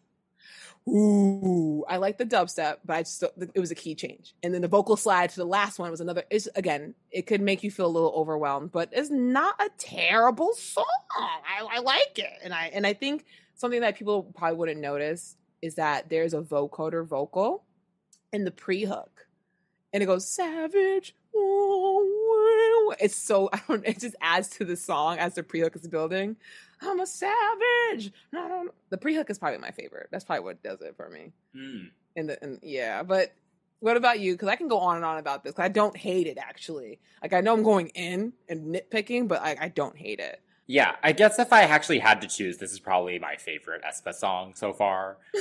Ooh, I like the dubstep, but I just it was a key change. And then the vocal slide to the last one was another. It's again, it could make you feel a little overwhelmed, but it's not a terrible song. I, I like it, and I and I think something that people probably wouldn't notice is that there's a vocoder vocal in the pre-hook, and it goes savage. It's so I don't. It just adds to the song as the pre-hook is building. I'm a savage. No. The pre-hook is probably my favorite. That's probably what does it for me. Mm. And the and yeah, but what about you? Because I can go on and on about this. I don't hate it actually. Like I know I'm going in and nitpicking, but I, I don't hate it. Yeah, I guess if I actually had to choose, this is probably my favorite aespa song so far.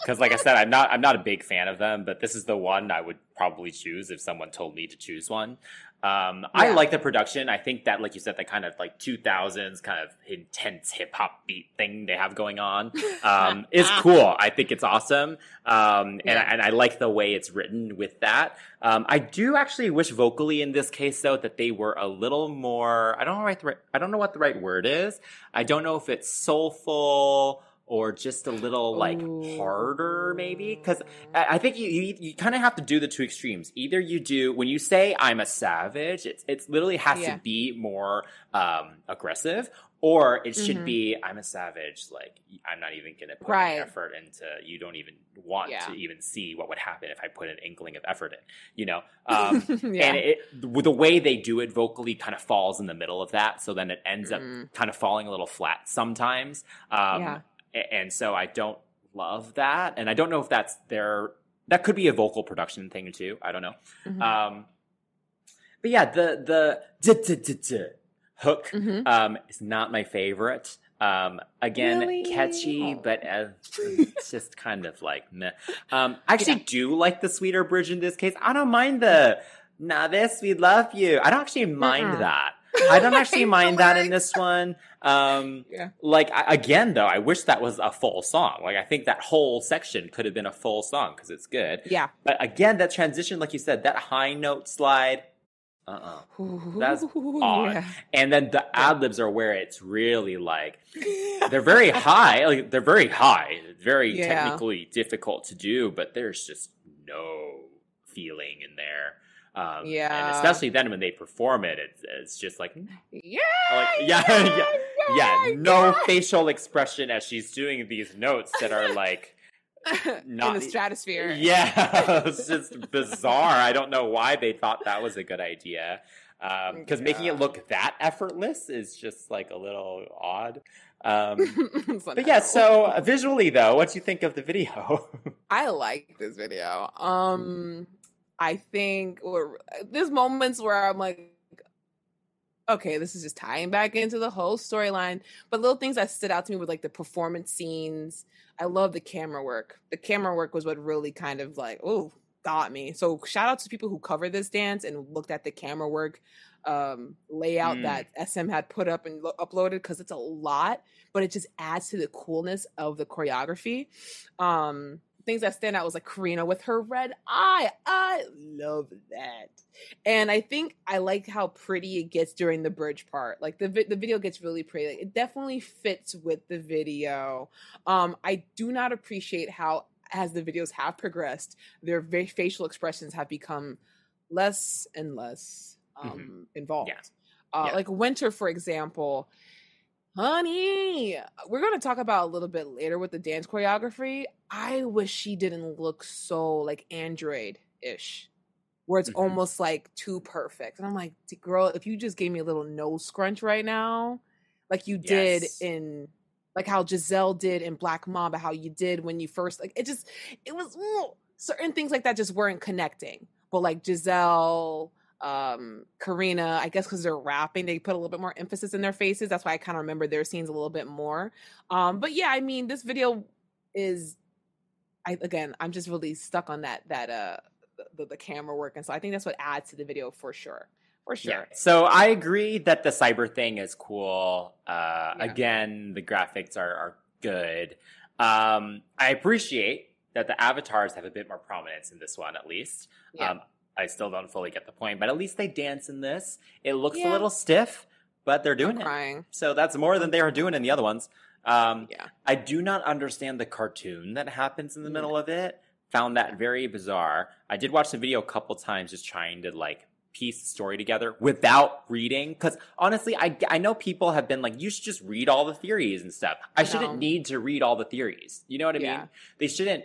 Because, like I said, I'm not I'm not a big fan of them, but this is the one I would probably choose if someone told me to choose one. Um, I like the production. I think that, like you said, the kind of like 2000s kind of intense hip hop beat thing they have going on um, is cool. I think it's awesome, um, and, Yeah. and I like the way it's written with that. Um, I do actually wish vocally in this case though that they were a little more. I don't know right I don't know what the right word is. I don't know if it's soulful or just a little like Ooh. harder maybe because I I think you you, you kind of have to do the two extremes. Either you do when you say I'm a savage, it's it's literally has Yeah. to be more um, aggressive, or it should Mhm. be I'm a savage. Like I'm not even gonna put Right. effort into. You don't even want Yeah. to even see what would happen if I put an inkling of effort in. You know. Um, yeah. And it, the way they do it vocally kind of falls in the middle of that. So then it ends up Mm. kind of falling a little flat sometimes. Um, Yeah. And so I don't love that. And I don't know if that's their, that could be a vocal production thing too. I don't know. Mhm. Um, but yeah, the, the, d- d- d- d- hook, Mhm. um, is not my favorite. Um, again, Really? catchy, Oh. but uh, it's just kind of like meh. Um, I actually Yeah. do like the sweeter bridge in this case. I don't mind the "Nah, this we love you." I don't actually mind Mm-mm. that. I don't actually mind that in this one. Um, Yeah. like I, again, though, I wish that was a full song. Like I think that whole section could have been a full song because it's good. Yeah. But again, that transition, like you said, that high note slide. Uh uh That's odd. yeah. And then the ad libs are where it's really like they're very high. Like they're very high, very Yeah. technically difficult to do, but there's just no feeling in there. Um, and Yeah. especially then when they perform it, it's, it's just like, Yeah. like yeah, yeah, yeah, no facial expression as she's doing these notes that are like, not- in the stratosphere. yeah, it's just bizarre. I don't know why they thought that was a good idea. Because making it look that effortless is just like a little odd. Um, but yeah, so uh, visually though, what do you think of the video? I like this video. Um, I think or there's moments where I'm like, okay, this is just tying back into the whole storyline. But little things that stood out to me were like the performance scenes. I love the camera work. The camera work was what really kind of like, oh, got me. So shout out to people who covered this dance and looked at the camera work um layout Mm. that SM had put up and lo- uploaded because it's a lot, but it just adds to the coolness of the choreography. Um things that stand out was like Karina with her red eye. I love that. And I think I like how pretty it gets during the bridge part. Like the vi- the video gets really pretty. Like, it definitely fits with the video. Um I do not appreciate how as the videos have progressed, their va- facial expressions have become less and less um involved. Uh, Yeah. Like Winter, for example, honey, we're going to talk about a little bit later with the dance choreography. I wish she didn't look so like android ish. where it's Mhm. almost like too perfect. And I'm like, girl, if you just gave me a little nose scrunch right now, like you did Yes. in like how Giselle did in Black Mamba, how you did when you first like it just it was mm, certain things like that just weren't connecting. But like Giselle, um, Karina, I guess because they're rapping, they put a little bit more emphasis in their faces. That's why I kind of remember their scenes a little bit more. Um, but yeah, I mean, this video is I again, I'm just really stuck on that that uh the, the camera work, and so I think that's what adds to the video for sure, for Yeah. sure. So I agree that the cyber thing is cool. Uh, Yeah. Again, the graphics are, are good. Um, I appreciate that the avatars have a bit more prominence in this one, at least. Yeah. Um, I still don't fully get the point, but at least they dance in this. It looks a little stiff, but they're I'm doing it. crying. So that's more than they were doing in the other ones. Um, Yeah. I do not understand the cartoon that happens in the Yeah. middle of it. Found that very bizarre. I did watch the video a couple times just trying to like piece the story together without reading. Because honestly, I, I know people have been like, you should just read all the theories and stuff. I shouldn't need to read all the theories. You know what I Yeah. mean? They shouldn't.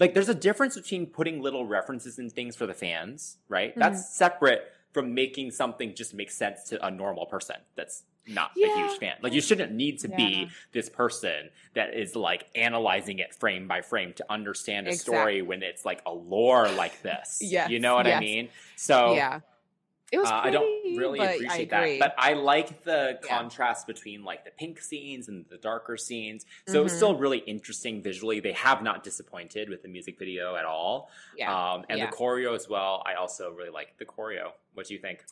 Like, there's a difference between putting little references and things for the fans, right? Mm-hmm. That's separate from making something just make sense to a normal person that's not a huge fan. Like, you shouldn't need to Yeah. be this person that is like analyzing it frame by frame to understand a Exact- story when it's like a lore like this. Yes, You know what I mean? So yeah. It was uh, pretty, I don't really appreciate that. But I like the Yeah. contrast between like the pink scenes and the darker scenes. So it's Mhm. still really interesting visually. They have not disappointed with the music video at all. yeah. Um, and Yeah. the choreo as well. I also really like the choreo. What do you think?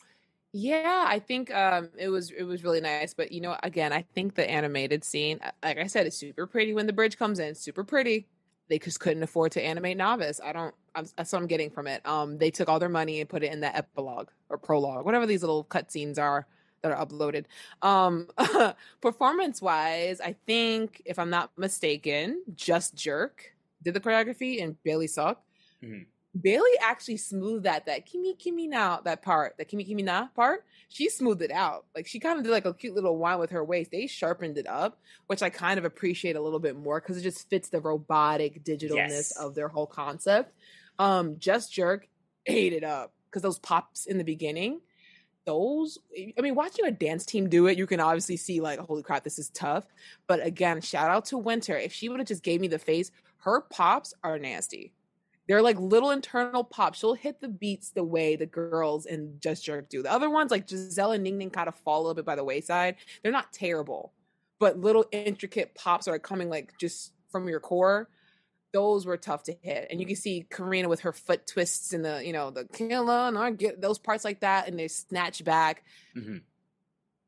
Yeah, I think um it was it was really nice, but you know, again, I think the animated scene, uh, like I said, is super pretty when the bridge comes in, super pretty. They just couldn't afford to animate naevis. I don't. I'm, that's what I'm getting from it. Um, they took all their money and put it in the epilogue or prologue, whatever these little cutscenes are that are uploaded. Um, performance wise, I think if I'm not mistaken, Just Jerk did the choreography and Bailey Sok. Mhm. Bailey actually smoothed that that Kimi Kimi now that part, that Kimi Kimi na part, she smoothed it out. Like she kind of did like a cute little whine with her waist. They sharpened it up, which I kind of appreciate a little bit more because it just fits the robotic digitalness Yes. of their whole concept. Um, Just Jerk ate it up because those pops in the beginning, those I mean, watching a dance team do it, you can obviously see like, holy crap, this is tough. But again, shout out to Winter. If she would have just gave me the face, her pops are nasty. They're like little internal pops. She'll hit the beats the way the girls in Just Jerk do. The other ones, like Giselle and Ning Ning, kind of fall a little bit by the wayside. They're not terrible, but little intricate pops are coming like just from your core. Those were tough to hit, and you can see Karina with her foot twists and the you know the killer and I get those parts like that, and they snatch back. Mhm.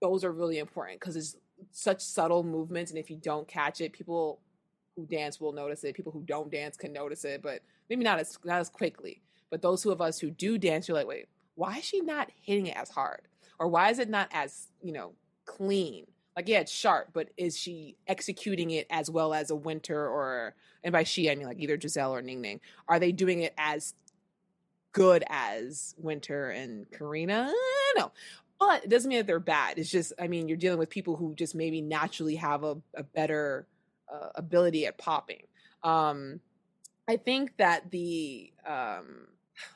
Those are really important because it's such subtle movements, and if you don't catch it, people who dance will notice it. People who don't dance can notice it, but maybe not as not as quickly. But those who of us who do dance, you're like, wait, why is she not hitting it as hard, or why is it not as you know clean? Like, yeah, it's sharp, but is she executing it as well as a Winter or, and by she I mean like either Giselle or Ning Ning? Are they doing it as good as Winter and Karina? No, but it doesn't mean that they're bad. It's just, I mean, you're dealing with people who just maybe naturally have a, a better uh, ability at popping. Um, I think that the um,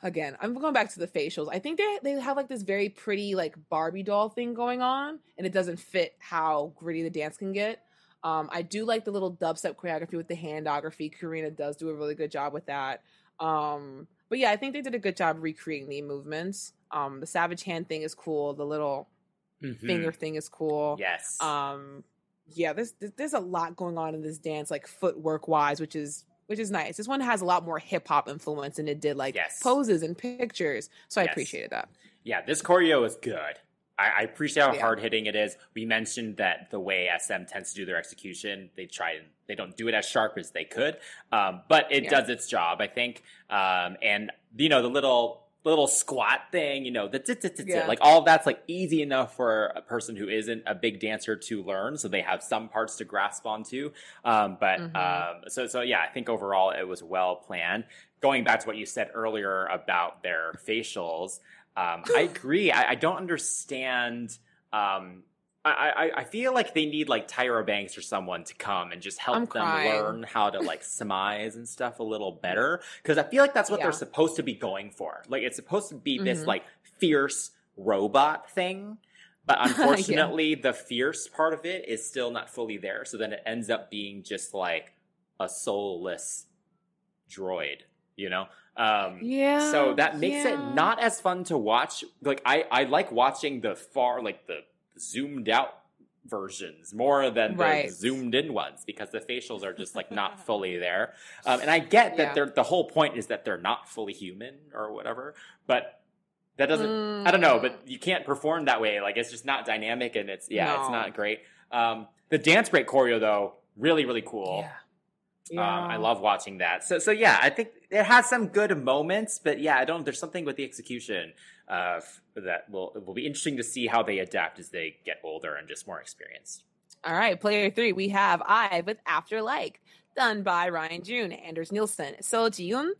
again, I'm going back to the facials. I think they they have like this very pretty like Barbie doll thing going on, and it doesn't fit how gritty the dance can get. Um, I do like the little dubstep choreography with the handography. Karina does do a really good job with that. Um, but yeah, I think they did a good job recreating the movements. Um, the savage hand thing is cool. The little Mhm. finger thing is cool. Yes. Um, yeah, there's there's a lot going on in this dance, like footwork wise, which is which is nice. This one has a lot more hip hop influence than it did like Yes. poses and pictures. So I appreciated that. Yeah, this choreo is good. I, I appreciate how Yeah. hard hitting it is. We mentioned that the way SM tends to do their execution, they try and they don't do it as sharp as they could, um, but it Yeah. does its job, I think. Um, and you know the little little squat thing, you know the Yeah. like all that's like easy enough for a person who isn't a big dancer to learn, so they have some parts to grasp onto. Um, but Mhm. um, so so yeah, I think overall it was well planned. Going back to what you said earlier about their facials. Um, I agree. I, I don't understand. Um, I, I, I feel like they need like Tyra Banks or someone to come and just help I'm them crying. learn how to like surmise and stuff a little better because I feel like that's what Yeah. they're supposed to be going for. Like it's supposed to be this Mhm. like fierce robot thing, but unfortunately the fierce part of it is still not fully there. So then it ends up being just like a soulless droid, you know? Um, Yeah. so that makes yeah. it not as fun to watch. Like I, I like watching the far, like the zoomed out versions more than Right. the zoomed in ones because the facials are just like not fully there. Um, and I get that Yeah. they're the whole point is that they're not fully human or whatever, but that doesn't. I don't know, but you can't perform that way. Like it's just not dynamic, and it's yeah, it's not great. Um, the dance break choreo though, really really cool. Yeah. Um, I love watching that. So, so yeah, I think it has some good moments, but yeah, I don't. There's something with the execution uh, that will it will be interesting to see how they adapt as they get older and just more experienced. All right, player three, we have I with After Like, done by Ryan Jhun, Anders Nielsen, Seo Ji-eum,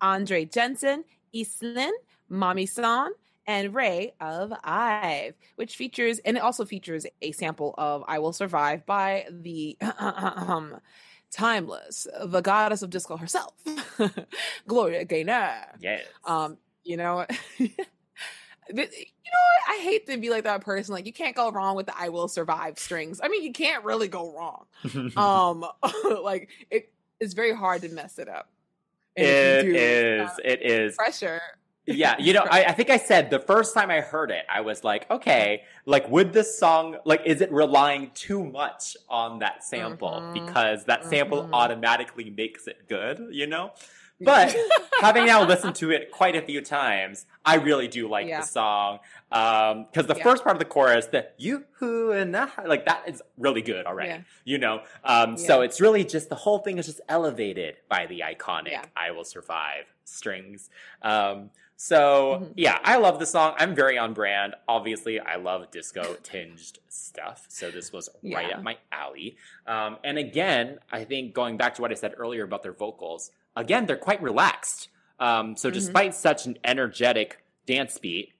Andre Jensen, Islin, Mami San, and Rei of IVE, which features, and it also features a sample of I Will Survive by the timeless, the goddess of disco herself, Gloria Gaynor. Yes. Um, you know, you know? I hate to be like that person. Like you can't go wrong with the "I will survive" strings. I mean, you can't really go wrong. Um, like it, it is very hard to mess it up. And it do, is. Uh, it is pressure. Yeah, you know, I, I think I said the first time I heard it, I was like, okay, like, would this song, like, is it relying too much on that sample? Mhm. Because that sample Mhm. automatically makes it good, you know? But having now listened to it quite a few times, I really do like Yeah. the song. Um, cause the Yeah. first part of the chorus, the you who and ah, like that is really good already, Yeah. you know? Um, so it's really just the whole thing is just elevated by the iconic. I will survive strings. Um, so Mhm. yeah, I love the song. I'm very on brand. Obviously, I love disco tinged stuff. So this was right Yeah. up my alley. Um, and again, I think going back to what I said earlier about their vocals, again, they're quite relaxed. Um, so Mhm. despite such an energetic dance beat,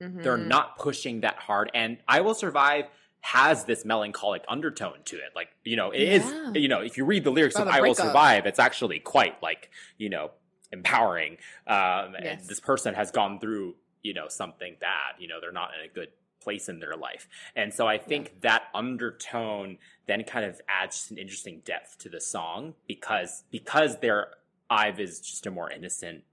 they're Mhm. not pushing that hard. And I Will Survive has this melancholic undertone to it. Like, you know, it is. Yeah. you know, if you read the lyrics of I Will. Survive, it's actually quite like, you know, empowering. Um, and this person has gone through, you know, something bad. You know, they're not in a good place in their life. And so I think that undertone then kind of adds an interesting depth to the song because because their Ive is just a more innocent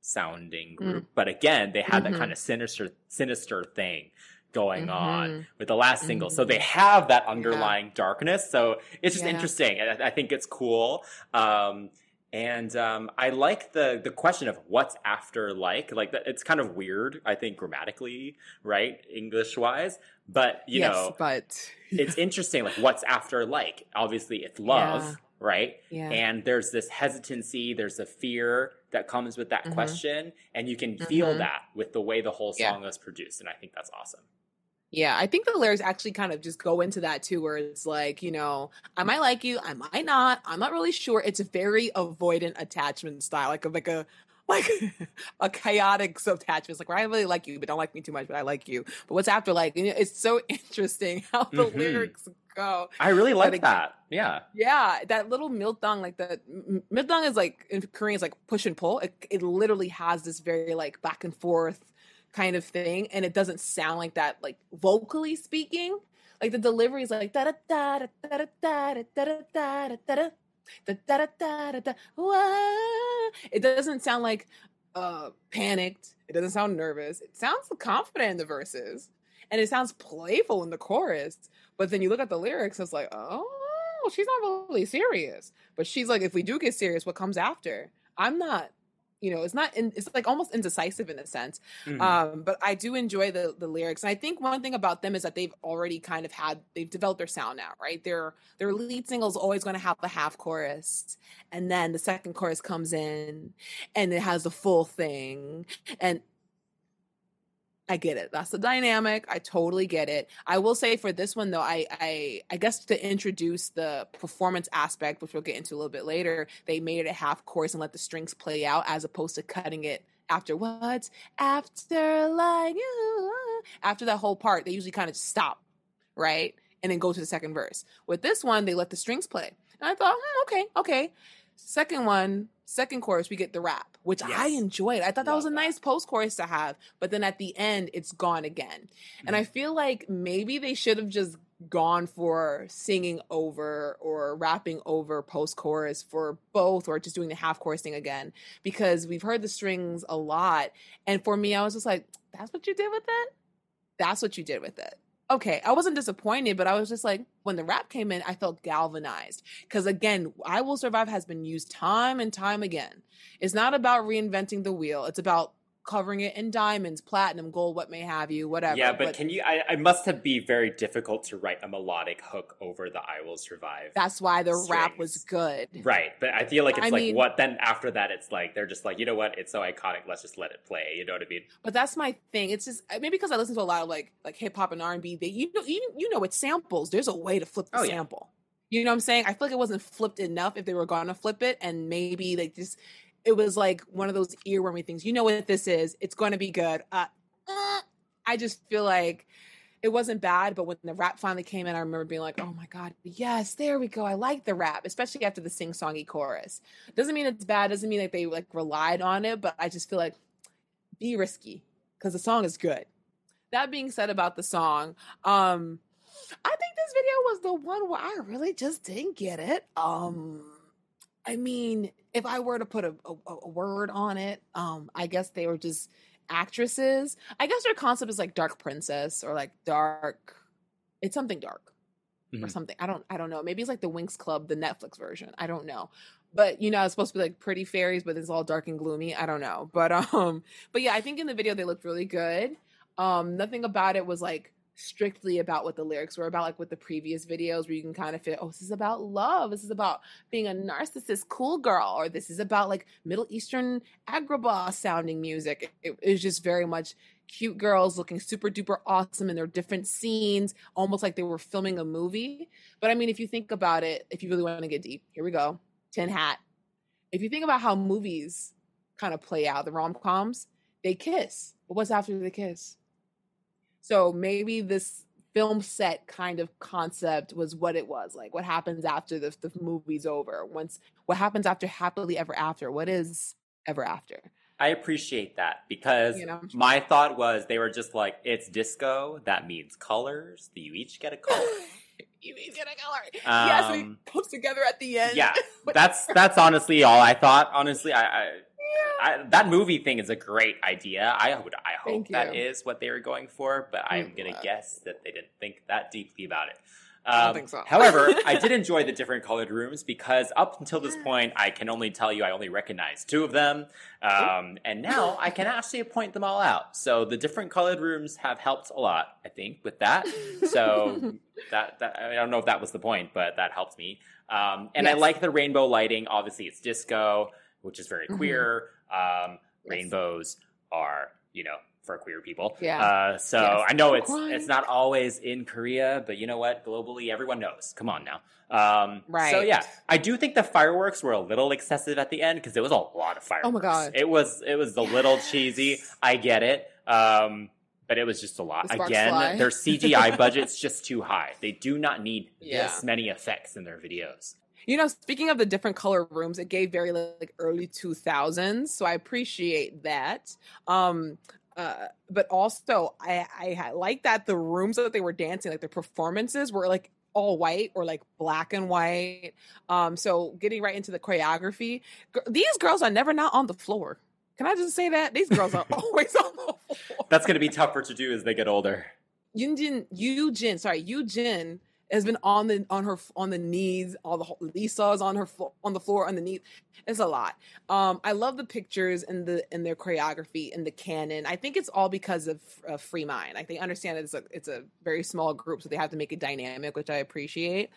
sounding group. But again, they had Mhm. that kind of sinister sinister thing going on Mhm. with the last single. So Mhm. they have that underlying darkness. So it's just Yeah. interesting. I, I think it's cool. Um, and um, I like the the question of what's after like. Like it's kind of weird, I think, grammatically, right, English wise. But you yes, know, but it's interesting. Like what's after like? Obviously, it's love, Yeah. right? yeah, And there's this hesitancy, there's a fear that comes with that Mhm. question, and you can feel Mhm. that with the way the whole Yeah. song was produced, and I think that's awesome. Yeah, I think the lyrics actually kind of just go into that too, where it's like, you know, I might like you, I might not, I'm not really sure. It's a very avoidant attachment style, like a like a like a chaotic attachment. It's like, where I really like you, but don't like me too much, but I like you. But what's after like? you know, It's so interesting how the Mhm. lyrics go. I really like that. Yeah. Yeah, that little mildang, like the mildang is like in Korean is like push and pull. It, it literally has this very like back and forth kind of thing, and it doesn't sound like that like vocally speaking. Like the delivery is like da da da da da da da da da da da da da da da da da wah. It doesn't sound like uh panicked. It doesn't sound nervous. It sounds confident in the verses, and it sounds playful in the chorus. But then you look at the lyrics, it's like, oh, she's not really serious. But she's like, if we do get serious, what comes after? I'm not, you know, it's not, in, it's like almost indecisive in a sense. Mhm. Um, but I do enjoy the the lyrics, and I think one thing about them is that they've already kind of had they've developed their sound now, right? Their their lead single is always going to have a half chorus, and then the second chorus comes in, and it has the full thing, and I get it. That's the dynamic. I totally get it. I will say for this one though, I I I guess to introduce the performance aspect, which we'll get into a little bit later, they made it a half chorus and let the strings play out as opposed to cutting it after what's after like you after that whole part they usually kind of stop right? And then go to the second verse. With this one, they let the strings play. And I thought, hmm, okay, okay. Second one, second chorus, we get the rap, which I enjoyed. I thought that was a that. nice post chorus to have. But then at the end, it's gone again. And I mm-hmm. feel like maybe they should have just gone for singing over or rapping over post chorus for both or just doing the half chorus thing again because we've heard the strings a lot. And for me, I was just like, that's what you did with it? That's what you did with it. Okay, I wasn't disappointed, but I was just like, when the rap came in, I felt galvanized. Because again, I Will Survive has been used time and time again. It's not about reinventing the wheel, it's about covering it in diamonds, platinum, gold, what may have you, whatever. Yeah, but, can you? I, I must have be very difficult to write a melodic hook over the "I Will Survive." that's why the rap was good. right, but I feel like it's I like mean- what then after that it's like they're just like you know what it's so iconic let's just let it play you know what I mean? But that's my thing. It's just uh, maybe because I listen to a lot of like like hip hop and R and B. They you know you, you know it's samples. There's a way to flip the Oh, yeah. sample. You know what I'm saying? I feel like it wasn't flipped enough if they were going to flip it, and maybe like just it was like one of those earwormy things. You know what this is? It's going to be good. Uh, uh, I just feel like it wasn't bad, but when the rap finally came in, I remember being like, "Oh my god, yes, there we go. I like the rap, especially after the sing-songy chorus." Doesn't mean it's bad. Doesn't mean that they like relied on it, but I just feel like be risky because the song is good. That being said about the song, um, I think this video was the one where I really just didn't get it. Um, I mean, if I were to put a, a, a word on it, um, I guess they were just actresses. I guess their concept is like dark princess or like dark. It's something dark or Mhm. something. I don't. I don't know. Maybe it's like the Winx Club, the Netflix version. I don't know. But you know, it's supposed to be like pretty fairies, but it's all dark and gloomy. I don't know. But um, but yeah, I think in the video they looked really good. Um, nothing about it was like strictly about what the lyrics were about, like with the previous videos, where you can kind of feel, oh, this is about love. This is about being a narcissist cool girl, or this is about like Middle Eastern agrabah sounding music. It, it was just very much cute girls looking super duper awesome in their different scenes, almost like they were filming a movie. But I mean, if you think about it, if you really want to get deep, here we go. Tin Hat. If you think about how movies kind of play out, the rom coms, they kiss. But what's after the kiss? So maybe this film set kind of concept was what it was like. What happens after the, the movie's over? Once what happens after happily ever after? What is ever after? I appreciate that because You know? my thought was they were just like it's disco that means colors Do you each get a color. you each get a color. Um, it comes together at the end. yeah, that's that's honestly all I thought. Honestly, I, I, I that movie thing is a great idea. I would I hope that is what they were going for, but I'm Mm, gonna guess that they didn't think that deeply about it. I don't Um, think so. however, I did enjoy the different colored rooms because up until this point, I can only tell you I only recognized two of them, um, and now I can actually point them all out. So the different colored rooms have helped a lot, I think, with that. So that, that I don't know if that was the point, but that helped me. Um, and I like the rainbow lighting. Obviously, it's disco, which is very Mhm. queer. Um, Yes. Rainbows are, you know, for queer people. Yeah. Uh, so Yes. I know it's it's not always in Korea, but you know what? Globally, everyone knows. Come on now. Um, So yeah, I do think the fireworks were a little excessive at the end because it was a lot of fireworks. Oh my God. It was it was a little cheesy. I get it. Um, but it was just a lot. The Again, fly. their CGI budget's just too high. They do not need Yeah. this many effects in their videos. You know, speaking of the different color rooms, it gave very like early 2000s, so I appreciate that. Um uh but also I I like that the rooms that they were dancing like the performances were like all white or like black and white. Um so getting right into the choreography, gr- these girls are never not on the floor. Can I just say that? These girls are always on the floor. That's going to be tougher to do as they get older. Yunjin Yujin, sorry, Yujin has been on the on her on the knees. All the Lisa's on her on the floor underneath. It's a lot. Um, I love the pictures and the and their choreography and the canon. I think it's all because of uh, Free Mind. Like they understand it's a it's a very small group, so they have to make it dynamic, which I appreciate.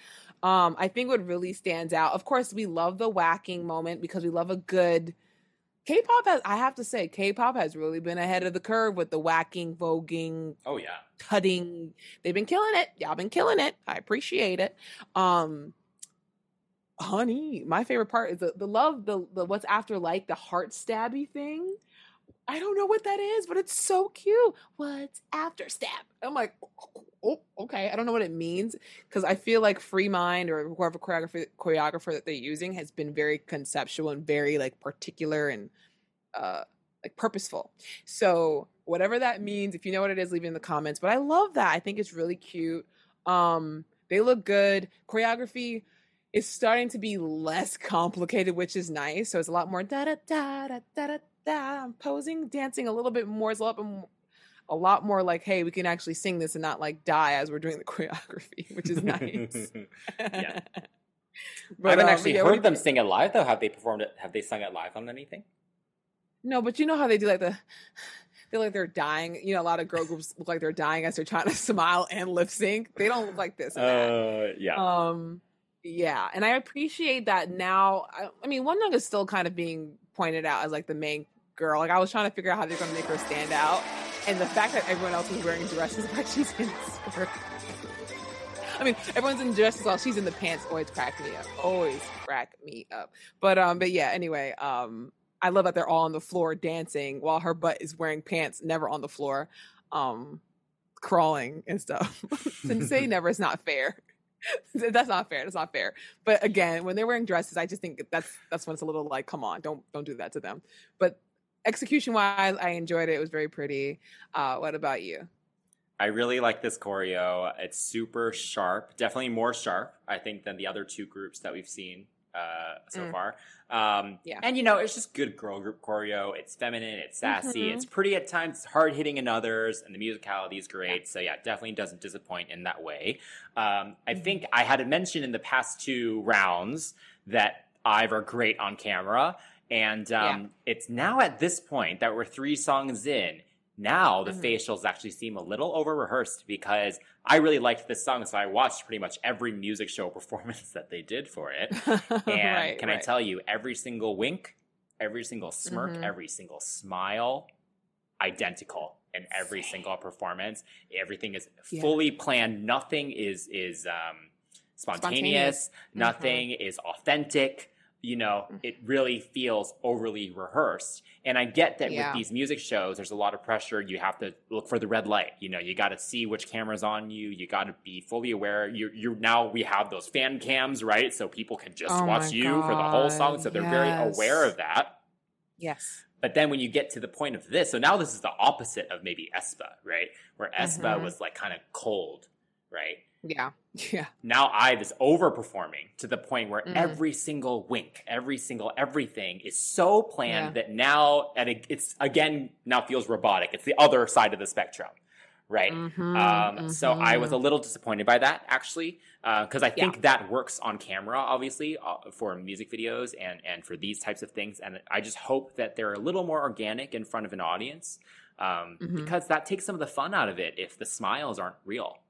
Um, I think what really stands out, of course, we love the waacking moment because we love a good. K-pop has, I have to say, K-pop has really been ahead of the curve with the waacking, voguing, Oh yeah. cutting. They've been killing it. Y'all been killing it. I appreciate it. Um honey, my favorite part is the, the love, the, the what's after like the heart stabby thing. I don't know what that is, but it's so cute. What's after stab? I'm like, oh, okay. I don't know what it means because I feel like Free Mind or whoever choreographer choreographer that they're using has been very conceptual and very like particular and uh like purposeful. So whatever that means, if you know what it is, leave it in the comments. But I love that. I think it's really cute. Um, they look good. Choreography is starting to be less complicated, which is nice. So it's a lot more da da da da da da da. Posing, dancing a little bit more. It's a lot, a lot more like, hey, we can actually sing this and not like die as we're doing the choreography, which is nice. yeah. But, I haven't um, actually yeah, heard them think? sing it live though. Have they performed it? Have they sung it live on anything? No, but you know how they do like the they like they're dying. You know, a lot of girl groups look like they're dying as they're trying to smile and lip sync. They don't look like this. Uh, yeah. Um, yeah, and I appreciate that now. I, I mean, Wonyoung is still kind of being pointed out as like the main girl. Like I was trying to figure out how they're going to make her stand out, and the fact that everyone else is wearing dresses while she's in skirt. I mean, everyone's in dresses while she's in the pants. Always crack me up. Always crack me up. But um, but yeah. Anyway, um, I love that they're all on the floor dancing while her butt is wearing pants, never on the floor, um, crawling and stuff. say never is not fair. that's not fair. That's not fair. But again, when they're wearing dresses, I just think that's that's when it's a little like, come on, don't don't do that to them. But execution wise, I enjoyed it. It was very pretty. Uh, what about you? I really like this choreo. It's super sharp, definitely more sharp, I think, than the other two groups that we've seen uh, so Mm. far. Um, Yeah. and you know, it's just good girl group choreo. It's feminine, it's sassy, Mhm. it's pretty at times, hard hitting in others, and the musicality is great. So yeah, definitely doesn't disappoint in that way. Um, I Mhm. think I had mentioned in the past two rounds that Ive are great on camera. And um, it's now at this point that we're three songs in. Now the Mhm. facials actually seem a little over rehearsed because I really liked this song, so I watched pretty much every music show performance that they did for it. And right, can I tell you, every single wink, every single smirk, Mhm. every single smile, identical in every Same. single performance. Everything is Yeah. fully planned. Nothing is is um, spontaneous. Spontaneous. Mm-hmm. Nothing is authentic. You know, Mm. it really feels overly rehearsed. And I get that Yeah. with these music shows, there's a lot of pressure. You have to look for the red light. You know, you got to see which camera's on you. You got to be fully aware. You you now we have those fan cams, right? So people can just Oh watch you for the whole song. So they're very aware of that. Yes. But then when you get to the point of this, so now this is the opposite of maybe aespa, right? Where aespa Mhm. was like kind of cold, right? Yeah. Yeah. Now Ive is overperforming to the point where Mhm. every single wink, every single everything is so planned Yeah. that now at a, it's again now feels robotic. It's the other side of the spectrum, right? Mhm, Um, So I was a mhm. little disappointed by that actually, because I think Yeah. that works on camera, obviously, uh, for music videos and and for these types of things. And I just hope that they're a little more organic in front of an audience, um, Mhm. because that takes some of the fun out of it if the smiles aren't real.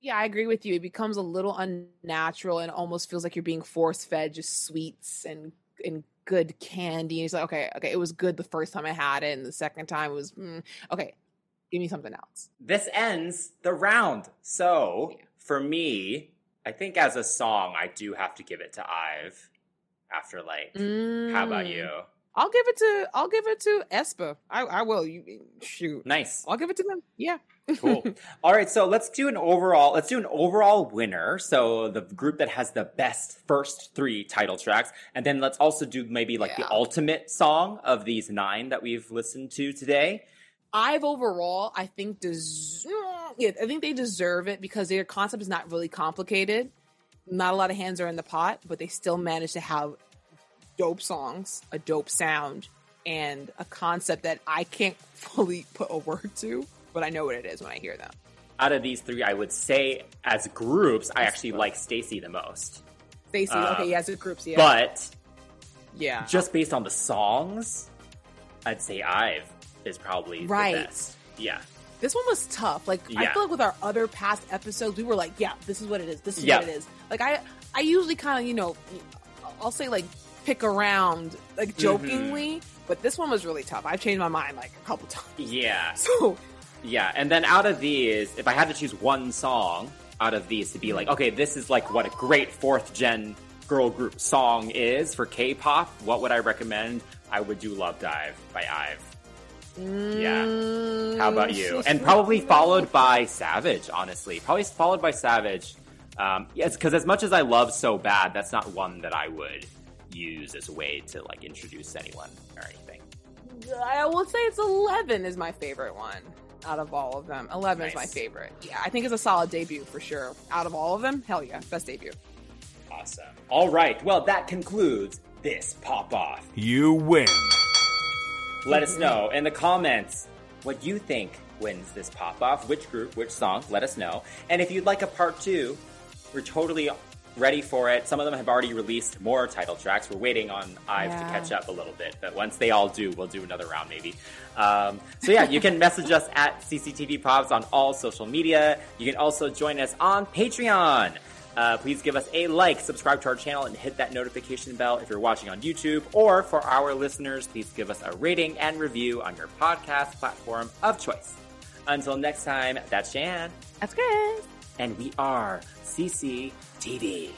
Yeah, I agree with you. It becomes a little unnatural and almost feels like you're being force fed just sweets and and good candy. And it's like, okay, okay, it was good the first time I had it, and the second time it was mm, okay. Give me something else. This ends the round. So Yeah. for me, I think as a song, I do have to give it to Ive. After like, how about Mm. you? I'll give it to I'll give it to aespa. I I will. You shoot. Nice. I'll give it to them. Yeah. Cool. All right, so let's do an overall. Let's do an overall winner. So the group that has the best first three title tracks, and then let's also do maybe like the ultimate song of these nine that we've listened to today. Ive overall, I think des- yeah, I think they deserve it because their concept is not really complicated. Not a lot of hands are in the pot, but they still manage to have dope songs, a dope sound, and a concept that I can't fully put a word to, but I know what it is when I hear them. Out of these three, I would say as groups, I actually like STAYC the most. STAYC, Uh, okay, yeah, it's a group, yeah, But yeah, just based on the songs, I'd say Ive is probably Right. the best. Yeah. this one was tough. Like I feel like with our other past episodes, we were like, yeah, this is what it is. This is Yeah. what it is. Like I, I usually kind of, you know, I'll say like pick around like Mm-hmm. jokingly, but this one was really tough. I've changed my mind like a couple times. Yeah. So Yeah, and then out of these, if I had to choose one song out of these to be like, okay, this is like what a great fourth gen girl group song is for K-pop, what would I recommend? I would do Love Dive by Ive. Yeah. How about you? And probably followed by Savage, honestly. Probably followed by Savage. Um, yes, because as much as I love So Bad, that's not one that I would use as a way to like introduce anyone or anything. I will say it's 11 is my favorite one out of all of them. 11 is my favorite. Yeah, I think it's a solid debut for sure. Out of all of them, hell yeah, best debut. Awesome. All right. Well, that concludes this pop off. You win. Let us know in the comments what you think wins this pop off, which group, which song. Let us know. And if you'd like a part two, we're totally ready for it. Some of them have already released more title tracks. We're waiting on Ive to catch up a little bit, but once they all do, we'll do another round maybe. Um, so yeah, you can message us at CCTV Pops on all social media. You can also join us on Patreon. Uh, please give us a like, subscribe to our channel, and hit that notification bell if you're watching on YouTube. Or for our listeners, please give us a rating and review on your podcast platform of choice. Until next time, that's Shan, That's good. And we are CCTV.